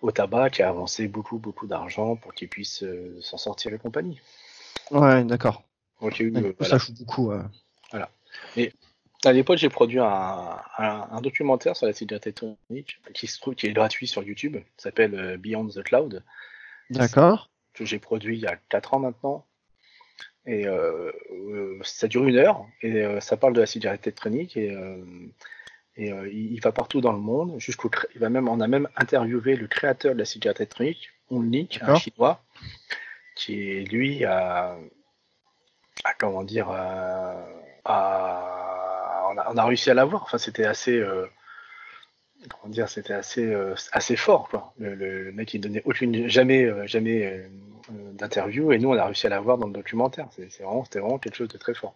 B: au tabac qui a avancé beaucoup, beaucoup d'argent pour qu'ils puissent s'en sortir et compagnie.
A: Ouais, d'accord.
B: Euh,
A: ça joue beaucoup.
B: Voilà. Et à l'époque, j'ai produit un, un, documentaire sur la cigarette électronique qui se trouve, qui est gratuit sur YouTube. s'appelle euh, Beyond the Cloud.
A: D'accord.
B: Que j'ai produit il y a 4 ans maintenant. Et euh, ça dure une heure et ça parle de la cigarette électronique et, et il, va partout dans le monde. Jusqu'au, il va même, on a même interviewé le créateur de la cigarette électronique, Onlik, un chinois, qui lui a comment dire, euh, à, on, a, on, a, réussi à l'avoir. Enfin, c'était assez, euh, comment dire, c'était assez, euh, assez fort, quoi. Le, le, mec, il donnait aucune, jamais, euh, jamais d'interview, et nous, on a réussi à l'avoir dans le documentaire. C'est vraiment, c'était vraiment quelque chose de très fort.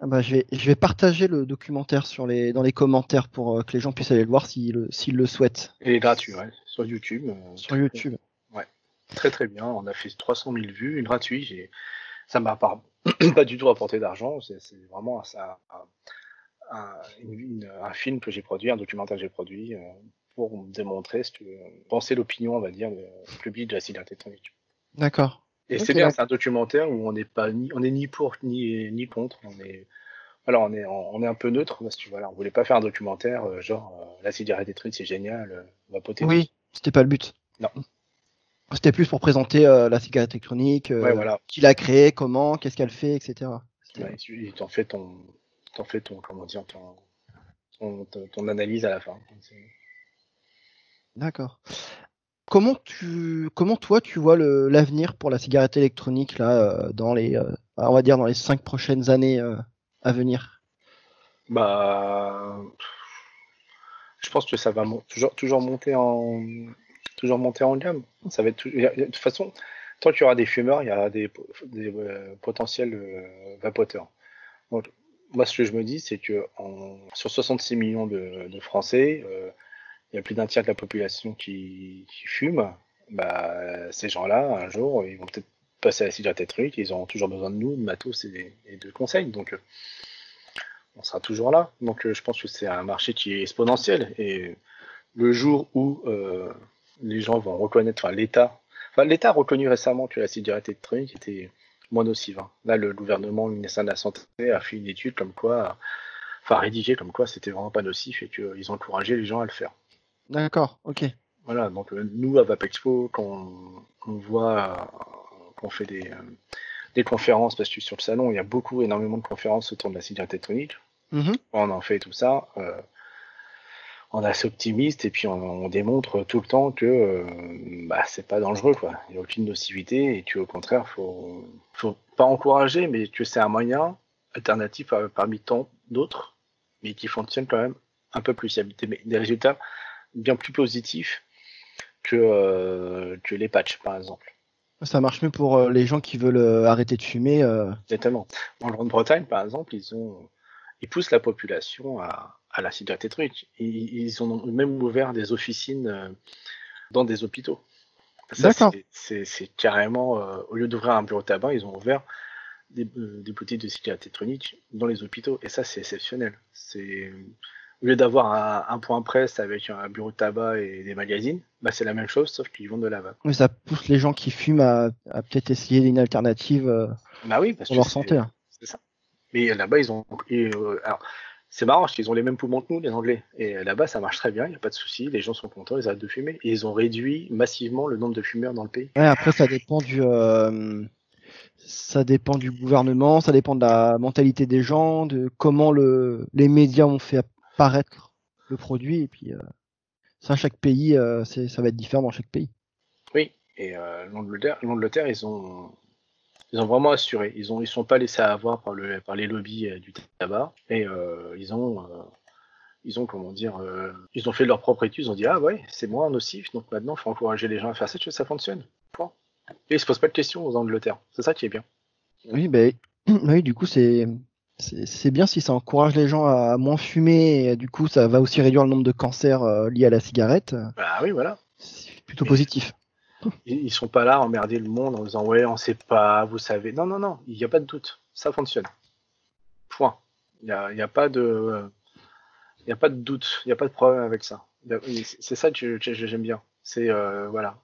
A: Ah bah, je, vais, je vais partager le documentaire sur les, dans les commentaires pour que les gens puissent aller le voir s'ils s'ils le souhaitent.
B: Et il est gratuit, ouais, sur YouTube.
A: sur YouTube.
B: Ouais, très très bien. On a fait 300 000 vues, gratuit. Ça m'a pas [CLEARS THROAT] pas du tout apporté d'argent. C'est vraiment un, un, un, film que j'ai produit, un documentaire que j'ai produit euh, pour démontrer ce que penser l'opinion, on va dire, du public de la cigarette électronique.
A: D'accord.
B: Et c'est bien, c'est un documentaire où on n'est pas ni, on est ni pour ni, ni contre. On est, Alors on est on est un peu neutre parce que voilà, on voulait pas faire un documentaire euh, genre euh, la cigarette électronique c'est génial, euh, on va poter.
A: Oui, c'était pas le but.
B: Non.
A: C'était plus pour présenter euh, la cigarette électronique, euh,
B: Ouais, voilà.
A: qui l'a créée, comment, qu'est-ce qu'elle fait, etc.
B: Ouais, t'en fais ton t'en fais ton comment dire ton ton, ton- ton analyse à la fin.
A: D'accord. Comment tu, comment toi tu vois le l'avenir pour la cigarette électronique là euh, dans les, euh, on va dire dans les cinq prochaines années euh, à venir?
B: Bah je pense que ça va toujours toujours monter en toujours monter en gamme. Ça va être de toute façon tant qu'il y aura des fumeurs, il y aura des, po- des euh, potentiels euh, vapoteurs. Donc, moi, ce que je me dis, c'est que sur 66 millions de, Français, euh, il y a plus d'un tiers de la population qui, fume. Bah, ces gens-là, un jour, ils vont peut-être passer à la cigarette électronique. Ils auront toujours besoin de nous, de matos et, de conseils. Donc, euh, on sera toujours là. Donc, euh, je pense que c'est un marché qui est exponentiel. Et le jour où les gens vont reconnaître, enfin, l'État, enfin, l'État a reconnu récemment que la cigarette électronique était moins nocive. hein. Là, le gouvernement, le ministère de la Santé a fait une étude comme quoi, enfin rédigé comme quoi c'était vraiment pas nocif et qu'ils ont encouragé les gens à le faire.
A: D'accord, ok.
B: Voilà, donc euh, nous à Vapexpo, quand on, on voit euh, qu'on fait des, euh, des conférences, parce que sur le salon, il y a beaucoup, énormément de conférences autour de la cigarette électronique,
A: Mhm.
B: on en fait tout ça, on est assez optimiste et puis on, on démontre tout le temps que euh, bah, c'est pas dangereux, quoi. Il n'y a aucune nocivité et que au contraire, faut, faut pas encourager, mais que c'est un moyen alternatif à- parmi tant d'autres, mais qui fonctionne quand même un peu plus. Il y a des, résultats bien plus positifs que, euh, que les patchs, par exemple.
A: Ça marche mieux pour euh, les gens qui veulent euh, arrêter de fumer. euh,
B: Exactement. En Grande-Bretagne, par exemple, ils ont, ils poussent la population à, à la cigarette électronique. Ils, ils ont même ouvert des officines euh, dans des hôpitaux.
A: D'accord.
B: c'est- carrément, euh, au lieu d'ouvrir un bureau de tabac, ils ont ouvert des, euh, des boutiques de cigarettes électroniques dans les hôpitaux. Et ça, c'est exceptionnel. C'est au lieu d'avoir un, un point presse avec un bureau de tabac et des magazines, bah, c'est la même chose, sauf qu'ils vendent de la vape.
A: Mais ça pousse les gens qui fument à, à peut-être essayer une alternative euh,
B: Bah oui, parce
A: pour
B: que
A: leur santé. hein.
B: C'est ça. Mais là-bas, ils ont. et, alors, c'est marrant, parce qu'ils ont les mêmes poumons que nous, les Anglais. Et là-bas, ça marche très bien, il n'y a pas de souci, les gens sont contents, ils arrêtent de fumer. Et ils ont réduit massivement le nombre de fumeurs dans le pays.
A: Ouais, après, ça dépend du, euh, ça dépend du gouvernement, ça dépend de la mentalité des gens, de comment le, les médias ont fait apparaître le produit. Et puis, euh, ça, chaque pays, euh, ça va être différent dans chaque pays.
B: Oui, et euh, l'Angleterre, ils ont. Ils ont vraiment assuré. Ils ont, ils sont pas laissés avoir par le, par les lobbies euh, du tabac. Et euh, ils ont, euh, ils ont comment dire, euh, ils ont fait leur propre étude. Ils ont dit ah ouais, c'est moins nocif. Donc maintenant, il faut encourager les gens à faire ça, que ça fonctionne? Point. Et ils se posent pas de questions aux Angleterre. C'est ça qui est bien.
A: Oui, ben, [CLEARS THROAT] oui, du coup, c'est, bien si ça encourage les gens à moins fumer. Et du coup, ça va aussi réduire le nombre de cancers liés à la cigarette.
B: Bah oui, voilà.
A: C'est plutôt positif.
B: Ils, ils sont pas là à emmerder le monde en disant ouais, on sait pas, vous savez. Non, non, non, il n'y a pas de doute. Ça fonctionne. Point. Il n'y a, y a pas de, a pas de doute. Il n'y a pas de problème avec ça. C'est ça que, que j'aime bien. C'est euh, voilà.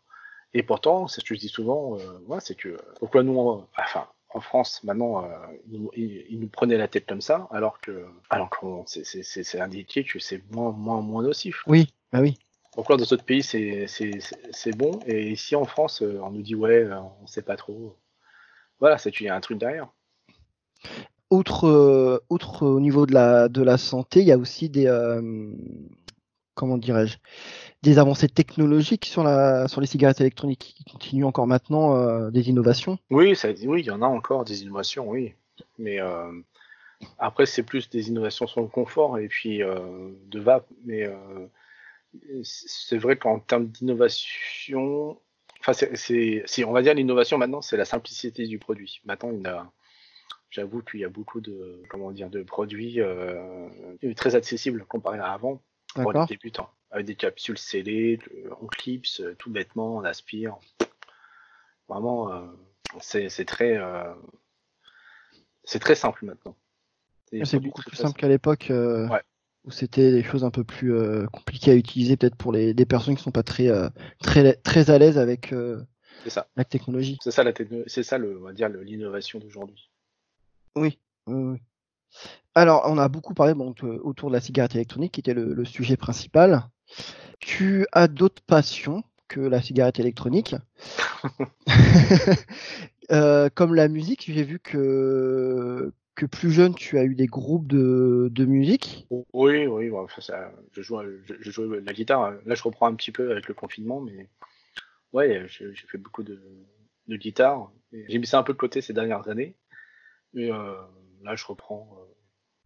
B: Et pourtant, c'est ce que je dis souvent. Euh, c'est que pourquoi nous, enfin, en France, maintenant, euh, ils, nous- prenaient la tête comme ça, alors que, alors c'est- c'est indiqué que c'est moins, moins, moins nocif.
A: Oui, bah oui.
B: Pourquoi dans d'autres pays c'est bon et ici en France euh, on nous dit ouais euh, on sait pas trop. Voilà, c'est qu'il y a un truc derrière.
A: Outre, euh, outre au niveau de la, de la santé, il y a aussi des, euh, comment dirais-je, des avancées technologiques sur la, sur les cigarettes électroniques qui continuent encore maintenant, euh, des innovations.
B: Oui, ça, oui, il y en a encore des innovations, oui. Mais euh, après c'est plus des innovations sur le confort et puis euh, de vape. Mais euh, c'est vrai qu'en termes d'innovation, enfin c'est, on va dire l'innovation maintenant c'est la simplicité du produit. Maintenant il y a J'avoue qu'il y a beaucoup de comment dire de produits euh, très accessibles comparé à avant. pour les débutants, avec des capsules scellées, on clipse euh, tout bêtement, on aspire. Vraiment, euh, c'est très, euh, c'est très simple maintenant.
A: C'est
B: produits
A: beaucoup plus simple qu'à l'époque, euh,
B: Ouais.
A: Où c'était des choses un peu plus euh, compliquées à utiliser, peut-être pour les, des personnes qui sont pas très, euh, très, très à l'aise avec euh,
B: ça.
A: la technologie.
B: C'est ça la c'est ça le, on va dire le- l'innovation d'aujourd'hui.
A: Oui, oui, oui. Alors, on a beaucoup parlé bon, autour de la cigarette électronique, qui était le, sujet principal. Tu as d'autres passions que la cigarette électronique, [LAUGHS] [LAUGHS] comme la musique. J'ai vu que que plus jeune, tu as eu des groupes de, de musique?
B: Oui, oui, ça, je, joue, je, joue la guitare. Là, je reprends un petit peu avec le confinement, mais ouais, j'ai fait beaucoup de, de guitare. J'ai mis ça un peu de côté ces dernières années. Et euh, là, je reprends. Euh,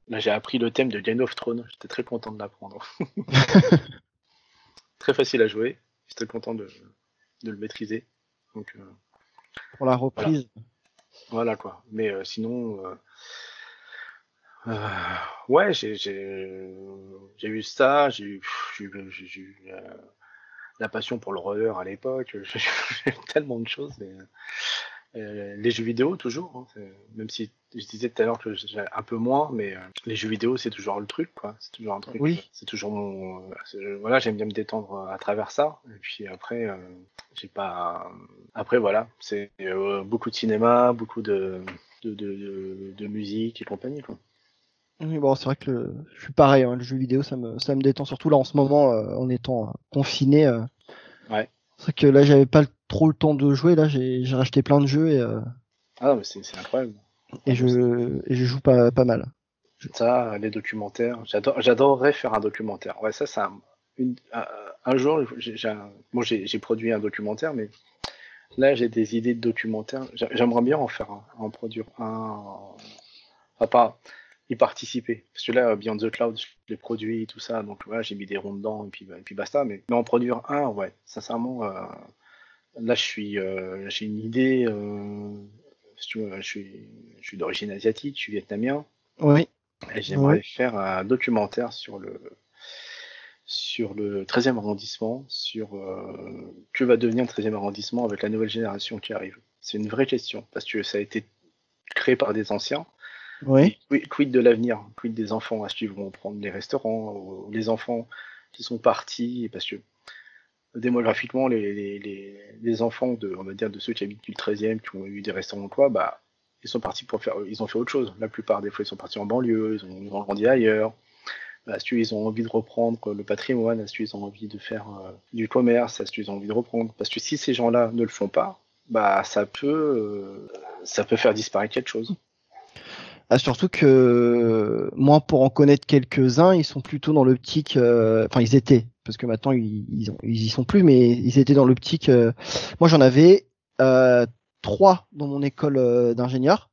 B: là, j'ai appris le thème de Game of Thrones. J'étais très content de l'apprendre. [LAUGHS] très facile à jouer. J'étais content de, de, le maîtriser. Donc, euh,
A: Pour la reprise.
B: Voilà, quoi. Mais sinon, ouais, j'ai eu ça. J'ai eu, eu la passion pour le roller à l'époque. [LAUGHS] J'ai eu tellement de choses. Euh, les jeux vidéo toujours, hein, même si je disais tout à l'heure que j'ai un peu moins, mais euh, les jeux vidéo c'est toujours le truc, quoi. C'est toujours un truc.
A: Oui.
B: C'est toujours mon. voilà, j'aime bien me détendre à travers ça. Et puis après, euh, j'ai pas. Après voilà, c'est beaucoup de cinéma, beaucoup de de, de, de, musique et compagnie, quoi.
A: Oui, bon, c'est vrai que je suis pareil. Hein, le jeu vidéo, ça me, ça me détend surtout là en ce moment, en étant confiné.
B: ouais.
A: C'est vrai que là, j'avais pas trop le temps de jouer. Là, j'ai racheté plein de jeux et. Euh,
B: ah, mais c'est incroyable.
A: Et je, et je joue pas, pas mal.
B: Ça, les documentaires. J'adorerais faire un documentaire. Ouais, ça, c'est un, un, jour, j'ai produit un documentaire, mais là, j'ai des idées de documentaire. J'aimerais bien en faire un, en produire un. Enfin, pas y participer. Parce que là, Beyond the Cloud, je l'ai produit, tout ça, donc voilà, j'ai mis des ronds dedans, et puis, et puis basta. Mais, mais en produire un, ouais, sincèrement, euh, là, je suis, euh, j'ai une idée. Euh, je suis, je suis d'origine asiatique, je suis vietnamien.
A: Oui.
B: Et j'aimerais faire un documentaire sur le, sur le 13e arrondissement, sur que va devenir le 13e arrondissement avec la nouvelle génération qui arrive. C'est une vraie question, parce que ça a été créé par des anciens.
A: Oui.
B: Quid de l'avenir? Quid des enfants? À suivre vont prendre les restaurants Les enfants qui sont partis Parce que démographiquement, les, les, les, enfants de, on va dire, de ceux qui habitent le 13e, qui ont eu des restaurants quoi, bah, ils sont partis pour faire, ils ont fait autre chose. La plupart des fois, ils sont partis en banlieue, ils ont, grandi ailleurs. Est-ce qu'ils ont envie de reprendre le patrimoine Est-ce qu'ils ont envie de faire euh, du commerce Est-ce qu'ils ont envie de reprendre Parce que si ces gens-là ne le font pas, bah ça peut, euh, ça peut faire disparaître quelque chose.
A: Ah, surtout que moi, pour en connaître quelques-uns, ils sont plutôt dans l'optique. Euh, enfin, ils étaient, parce que maintenant ils, ils, y sont plus, mais ils étaient dans l'optique. Euh, moi, j'en avais euh, trois dans mon école d'ingénieur.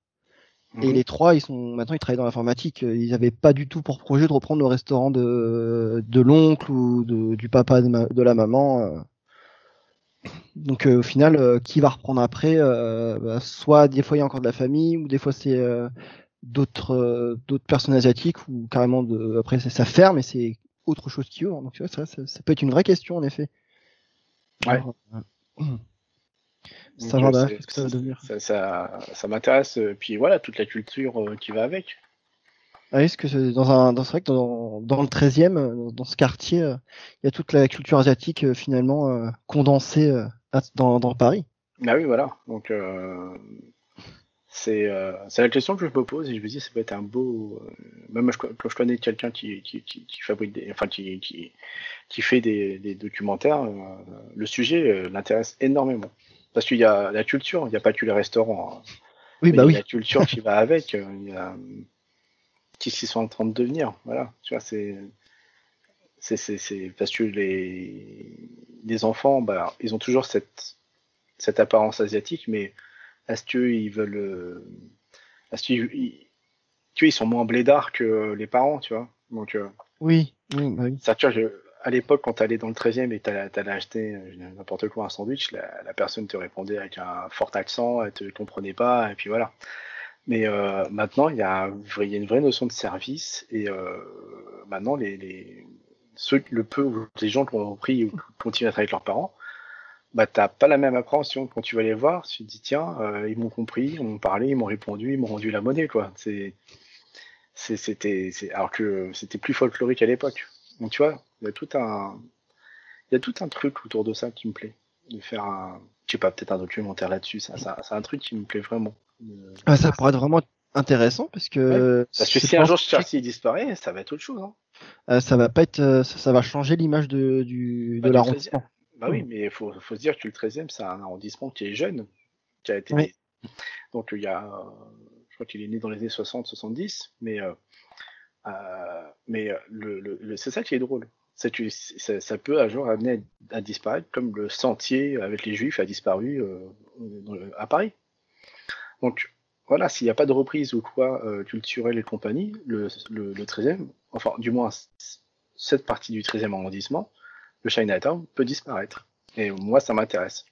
A: Et mhm. les trois, ils sont maintenant ils travaillent dans l'informatique. Ils n'avaient pas du tout pour projet de reprendre le restaurant de, de l'oncle ou de, du papa de, de la maman. Donc au final, qui va reprendre après bah, Soit des fois il y a encore de la famille, ou des fois c'est d'autres euh, d'autres personnes asiatiques ou carrément de après ça ferme et c'est autre chose qui ouvre. Donc tu vois, ça, ça, peut être une vraie question en effet.
B: Ouais.
A: ça va qu'est-ce que ça va devenir.
B: ça, ça, ça m'intéresse puis voilà toute la culture euh, qui va avec.
A: Ah est-ce que dans un dans, vrai que dans, dans le 13e dans ce quartier il y a toute la culture asiatique finalement condensée dans, dans Paris.
B: Bah oui voilà. Donc euh, c'est la question que je me pose et je me dis ça peut être un beau euh, même quand je connais quelqu'un qui, qui, qui, qui, fabrique des, enfin qui, qui, qui fait des, des documentaires euh, le sujet l'intéresse énormément. Parce qu'il y a la culture il n'y a pas que les restaurants hein.
A: oui bah oui.
B: la culture qui va avec il y a qu'est-ce qu'ils sont en train de devenir voilà. Tu vois c'est c'est parce que les les enfants bah ils ont toujours cette cette apparence asiatique mais est-ce qu'ils veulent. Euh, est-ce qu'ils. Tu vois, ils sont moins blédards que les parents, tu vois. Donc,
A: euh, oui, oui, bah oui.
B: Ça, tu vois, à l'époque, quand tu allais dans le 13e et tu allais acheter euh, n'importe quoi, un sandwich, la, personne te répondait avec un fort accent, elle te comprenait pas, et puis voilà. Mais maintenant, il y, a, une vraie notion de service, et maintenant, les, les, ceux, le peu, les gens qui ont pris ou continuent à travailler avec leurs parents, bah t'as pas la même appréhension quand tu vas les voir. Tu te dis tiens, euh, ils m'ont compris, ils m'ont parlé, ils m'ont répondu, ils m'ont rendu la monnaie quoi. C'est c'était alors que c'était plus folklorique à l'époque. Donc tu vois, il y a tout un il y a tout un truc autour de ça qui me plaît de faire un je sais pas peut-être un documentaire là-dessus. Ça, ça c'est un truc qui me plaît vraiment.
A: Ah, ça pourrait être vraiment intéressant parce que.
B: Parce que si un jour Chelsea disparaît, ça va être autre chose. Hein.
A: Euh, ça va pas être, euh, ça, va changer l'image de, du, de l'arrondissement.
B: Bah oui, mais il faut, faut, se dire que le 13e, c'est un arrondissement qui est jeune, qui a été. Donc il y a, je crois qu'il est né dans les années 60-70, mais mais le, le, c'est ça qui est drôle. Ça, ça, peut un jour amener à, disparaître, comme le sentier avec les juifs a disparu à Paris. Donc voilà, s'il n'y a pas de reprise ou quoi euh, culturelle et compagnie, le, le, 13e, enfin du moins cette partie du 13e arrondissement, le Chinatown peut disparaître. Et moi, ça m'intéresse.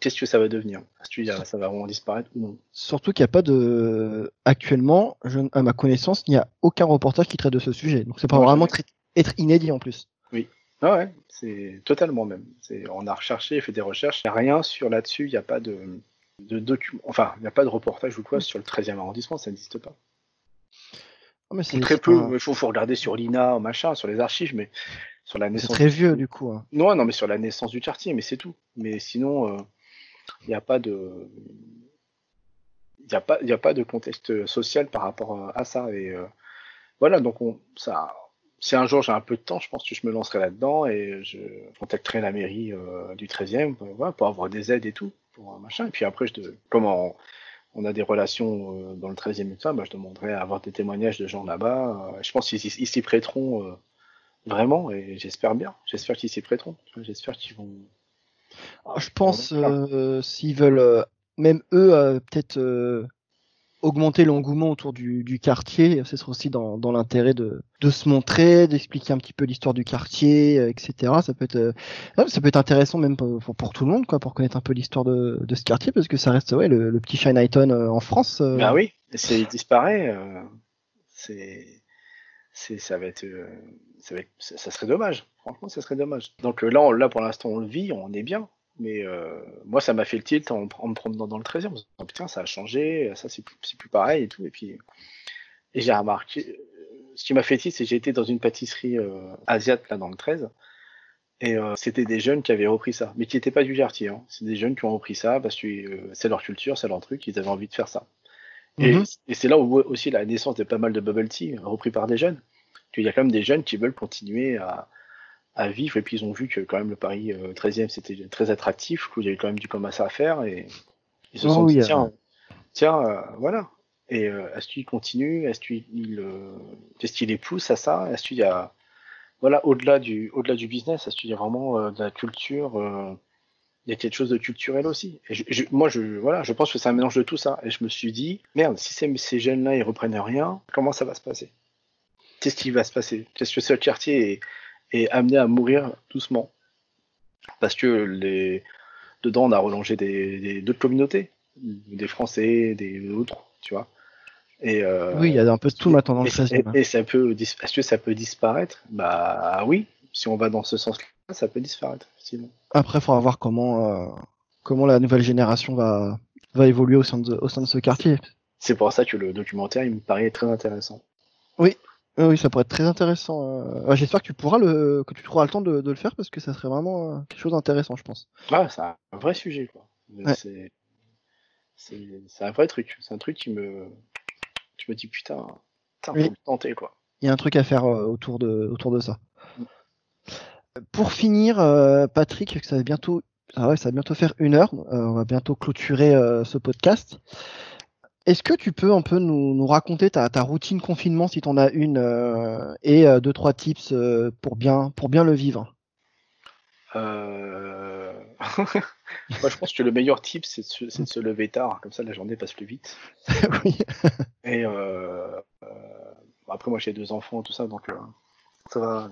B: Qu'est-ce que ça va devenir? Est-ce que ça va vraiment disparaître ou non?
A: Surtout qu'il n'y a pas de. Actuellement, à ma connaissance, il n'y a aucun reportage qui traite de ce sujet. Donc c'est pas vraiment être inédit en plus.
B: Oui. Ah ouais, c'est totalement même. On a recherché, fait des recherches, il n'y a rien sur là-dessus, il n'y a pas de de documents. Enfin, il n'y a pas de reportage ou quoi sur le 13e arrondissement, ça n'existe pas. Oh, très peu. Il faut, regarder sur l'INA, machin, sur les archives, mais sur la naissance.
A: C'est très vieux du coup. Hein.
B: Non, non, mais sur la naissance du quartier, mais c'est tout. Mais sinon, euh, il n'y a pas de. Il n'y a, pas, a pas de contexte social par rapport à ça. Et euh, voilà, donc on, ça, si un jour j'ai un peu de temps, je pense que je me lancerai là-dedans et je contacterai la mairie euh, du 13e pour avoir des aides et tout pour machin. Et puis après, je comme on, a des relations euh, dans le 13e et bah, je demanderai à avoir des témoignages de gens là-bas. Euh, je pense qu'ils s'y prêteront euh, vraiment et j'espère bien. J'espère qu'ils s'y prêteront. J'espère qu'ils vont.
A: Ah, je pense s'ils veulent, même eux, peut-être augmenter l'engouement autour du, du quartier. Ce sera aussi dans, dans l'intérêt de, de se montrer, d'expliquer un petit peu l'histoire du quartier, euh, etc. Ça peut être, euh, ça peut être intéressant même pour, pour, tout le monde, quoi, pour connaître un peu l'histoire de, de ce quartier, parce que ça reste ouais, le, le petit euh, en France.
B: Bah oui, c'est disparaît. Euh, c'est, c'est, ça va être, ça serait dommage. Franchement, ça serait dommage. Donc là, on, là pour l'instant, on le vit, on est bien. Mais euh, moi, ça m'a fait le tilt en, me promenant dans le 13e. En putain, ça a changé, ça c'est plus, plus, pareil et tout. Et puis, et j'ai remarqué, ce qui m'a fait tilt, c'est que j'ai été dans une pâtisserie euh, asiate là dans le 13. Et euh, c'était des jeunes qui avaient repris ça, mais qui n'étaient pas du quartier. Hein. C'est des jeunes qui ont repris ça parce que euh, c'est leur culture, c'est leur truc, ils avaient envie de faire ça. Et, et c'est là où aussi la naissance de pas mal de bubble tea repris par des jeunes. Il y a quand même des jeunes qui veulent continuer à, à vivre. Et puis ils ont vu que quand même le Paris 13e euh, c'était très attractif, qu'il y avait quand même du commerce à faire et ils se oh sont dit tiens, tiens, euh, voilà. Et euh, est-ce qu'il continue? Est-ce qu'il est-ce qu'il les pousse à ça? Est-ce qu'il y a voilà au-delà du au-delà du business Est-ce qu'il y a vraiment de la culture il y a quelque chose de culturel aussi? Et je, moi, je, voilà, je pense que c'est un mélange de tout ça. Et je me suis dit, merde, si ces, ces jeunes-là, ils reprennent rien, comment ça va se passer? Qu'est-ce qui va se passer? Qu'est-ce que ce quartier est, amené à mourir doucement? Parce que les... dedans, on a relongé des, d'autres communautés, des Français, des autres, tu vois?
A: Et euh, oui, il y a un peu tout maintenant dans le 16
B: Et, et, ça peut, est-ce que ça peut disparaître? Bah oui, si on va dans ce sens-là, ça peut disparaître. Sinon.
A: Après, il faudra voir comment, euh, comment la nouvelle génération va, va évoluer au sein de, au sein de ce quartier.
B: C'est pour ça que le documentaire, il me paraît très intéressant.
A: Oui, oui, ça pourrait être très intéressant. Euh. J'espère que tu pourras le, que tu trouveras le temps de, le faire parce que ça serait vraiment euh, quelque chose d'intéressant, je pense.
B: Ah, c'est un vrai sujet, quoi. C'est, un vrai truc. C'est un truc qui me, je me dis putain, putain, faut le tenter, quoi.
A: Il y a un truc à faire euh, autour de, autour de ça. Mm. Pour finir, Patrick, ça va bientôt, ah ouais, ça va bientôt faire une heure. on va bientôt clôturer ce podcast. Est-ce que tu peux un peu nous, raconter ta, routine confinement si tu en as une euh, et euh, deux trois tips euh, pour bien pour bien le vivre? [LAUGHS]
B: Moi, je pense que le meilleur tip c'est de, se lever tard, comme ça la journée passe plus vite. [LAUGHS] oui. [LAUGHS] Et après moi j'ai deux enfants tout ça donc ça va.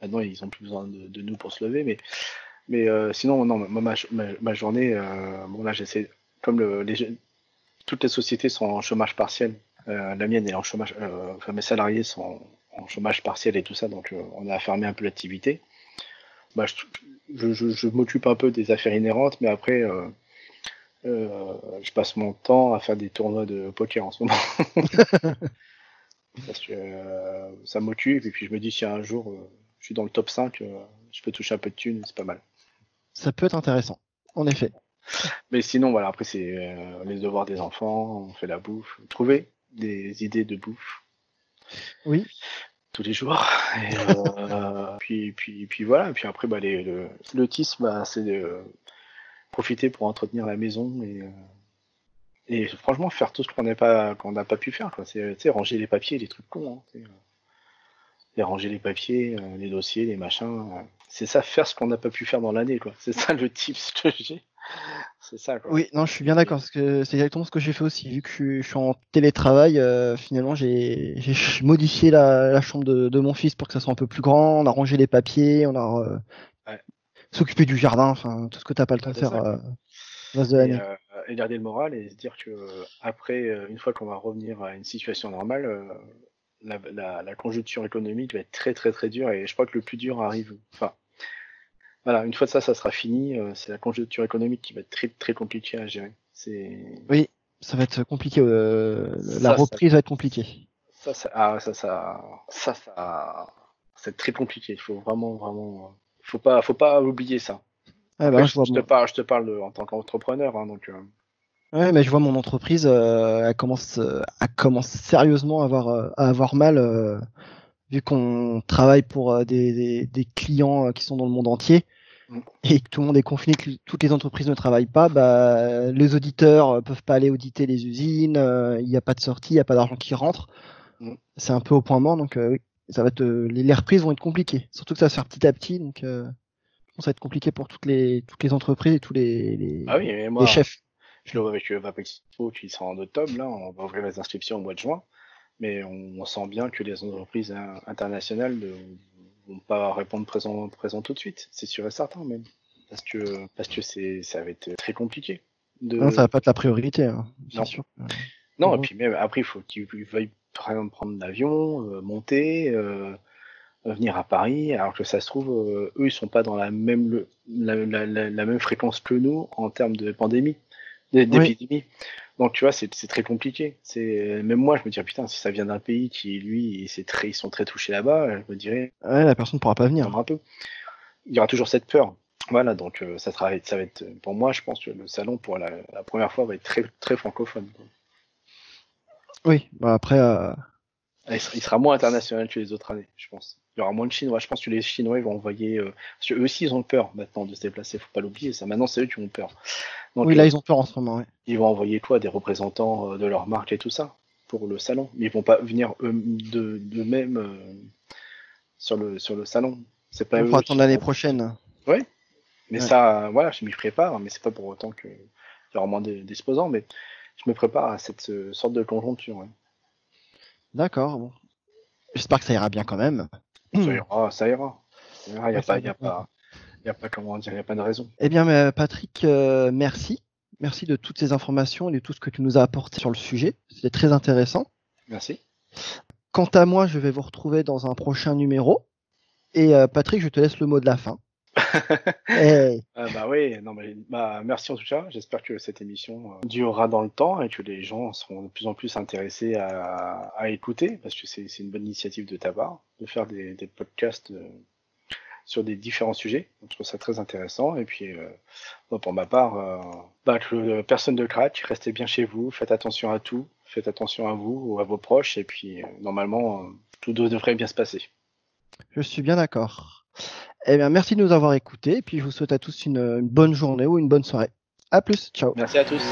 B: maintenant ils ont plus besoin de, nous pour se lever, mais mais sinon non ma, ma, journée bon là j'essaie comme le, les toutes les sociétés sont en chômage partiel. Euh, la mienne est en chômage, euh, enfin mes salariés sont en chômage partiel et tout ça, donc euh, on a fermé un peu l'activité. Bah, je, je, je, m'occupe un peu des affaires inhérentes, mais après, je passe mon temps à faire des tournois de poker en ce moment. [LAUGHS] Parce que ça m'occupe, et puis je me dis si un jour je suis dans le top 5, je peux toucher un peu de thunes, c'est pas mal.
A: Ça peut être intéressant, en effet.
B: Mais sinon, voilà, après, c'est euh, les devoirs des enfants, on fait la bouffe, trouver des idées de bouffe.
A: Oui.
B: Tous les jours. Et, euh, [LAUGHS] puis, puis, puis voilà. Puis après, bah, les, le, le TIS, bah, c'est de profiter pour entretenir la maison et, euh, et franchement faire tout ce qu'on n'a pas qu'on n'a pas pu faire. Quoi. C'est ranger les papiers, les trucs cons. Hein. Euh, et ranger les papiers, les dossiers, les machins. C'est ça, faire ce qu'on n'a pas pu faire dans l'année. quoi. C'est ça le [LAUGHS] tips que j'ai. C'est ça. Quoi.
A: Oui, non, je suis bien d'accord, parce que c'est exactement ce que j'ai fait aussi. Vu que je suis, je suis en télétravail, euh, finalement, j'ai modifié la, la chambre de, de mon fils pour que ça soit un peu plus grand. On a rangé les papiers, on a euh,
B: Ouais.
A: s'occupé du jardin, enfin tout ce que t'as pas le temps de faire
B: ça.
A: euh, le reste de
B: et,
A: l'année.
B: et garder le moral et se dire que après, une fois qu'on va revenir à une situation normale, la, la, la conjoncture économique va être très très très dure et je crois que le plus dur arrive. Enfin, voilà, une fois de ça, ça sera fini. euh, c'est la conjoncture économique qui va être très très compliquée à gérer. C'est
A: Oui, ça va être compliqué. euh, la
B: ça-
A: reprise va être compliquée.
B: ça, ça, ah, ça, ça, ça, ça, c'est très compliqué. Il faut vraiment vraiment, euh, faut pas, faut pas oublier ça. Après,
A: bah,
B: je,
A: je vois
B: je te parle, je te parle de- en tant qu'entrepreneur, hein, donc. euh,
A: Ouais, mais je vois mon entreprise, euh, elle commence, elle commence sérieusement à avoir, à avoir mal, vu qu'on travaille pour des, des, des clients qui sont dans le monde entier. Et que tout le monde est confiné, que toutes les entreprises ne travaillent pas, bah, les auditeurs euh, peuvent pas aller auditer les usines, euh, il n'y a pas de sortie, il n'y a pas d'argent qui rentre.
B: Mm.
A: C'est un peu au point mort, donc euh, oui, ça va être, euh, les, les reprises vont être compliquées. Surtout que ça va se faire petit à petit, donc euh, ça va être compliqué pour toutes les, toutes les entreprises et tous les, les,
B: Ah oui, mais moi,
A: les chefs.
B: Je le vois avec euh, Vapexpo qui sera en octobre, là, on va ouvrir les inscriptions au mois de juin, mais on, on sent bien que les entreprises internationales ne vont pas répondre présent, présent tout de suite, c'est sûr et certain même, parce que parce que c'est ça va être très compliqué. De...
A: Non, ça va pas être la priorité, hein,
B: Non.
A: sûr.
B: Non, et puis même après, il faut qu'ils veuillent prendre l'avion, euh, monter, euh, venir à Paris, alors que ça se trouve, euh, eux, ils sont pas dans la même le- la, la, la, la même fréquence que nous en termes de pandémie, d'é- d'épidémie. Donc tu vois, c'est très compliqué. C'est même moi, je me dis putain, si ça vient d'un pays qui lui, c'est très, ils sont très touchés là-bas, je me dirais
A: Ouais, la personne pourra pas venir.
B: attendre un peu. Il y aura toujours cette peur. Voilà, donc euh, ça sera, ça va être pour moi, je pense que le salon pour la, la première fois va être très très francophone. quoi.
A: Oui, bah après, euh,
B: Il sera, il sera moins international que les autres années, je pense. Il y aura moins de Chinois. Je pense que les Chinois ils vont envoyer. Euh, parce que eux aussi, ils ont peur maintenant de se déplacer. Faut pas l'oublier. Ça, maintenant, c'est eux qui ont peur. Donc,
A: oui,
B: euh,
A: là, ils ont peur en ce moment. Ouais.
B: ils vont envoyer quoi? Des représentants euh, de leur marque et tout ça pour le salon. Mais ils vont pas venir eux de d'eux-mêmes euh, sur le sur le salon. C'est pas
A: Il faut attendre l'année prochaine.
B: Mais
A: Ouais.
B: ça, euh, voilà, je m'y prépare. Mais c'est pas pour autant que il y aura moins de- d'exposants. Mais je me prépare à cette euh, sorte de conjoncture. ouais.
A: D'accord. Bon. J'espère que ça ira bien quand même.
B: Ça ira, ça ira. Ça ira, Il n'y a
A: Ouais,
B: pas,
A: ça
B: il y a pas, il y a pas comment dire, il y a pas de raison.
A: Eh bien, mais, Patrick, euh, merci. Merci de toutes ces informations et de tout ce que tu nous as apporté sur le sujet. C'était très intéressant.
B: Merci.
A: Quant à moi, je vais vous retrouver dans un prochain numéro. Et euh, Patrick, je te laisse le mot de la fin.
B: Ah [LAUGHS] bah oui, non mais bah merci en tout cas. J'espère que cette émission euh, durera dans le temps et que les gens seront de plus en plus intéressés à, à écouter parce que c'est c'est une bonne initiative de ta part de faire des, des podcasts euh, sur des différents sujets. Je trouve ça très intéressant et puis euh, moi, pour ma part, euh, bah, que euh, personne ne craque, restez bien chez vous, faites attention à tout, faites attention à vous ou à vos proches et puis euh, normalement euh, tout devrait bien se passer.
A: je suis bien d'accord. Eh bien, merci de nous avoir écoutés. Et puis, je vous souhaite à tous une, bonne journée ou une bonne soirée. À plus. Ciao.
B: Merci à tous.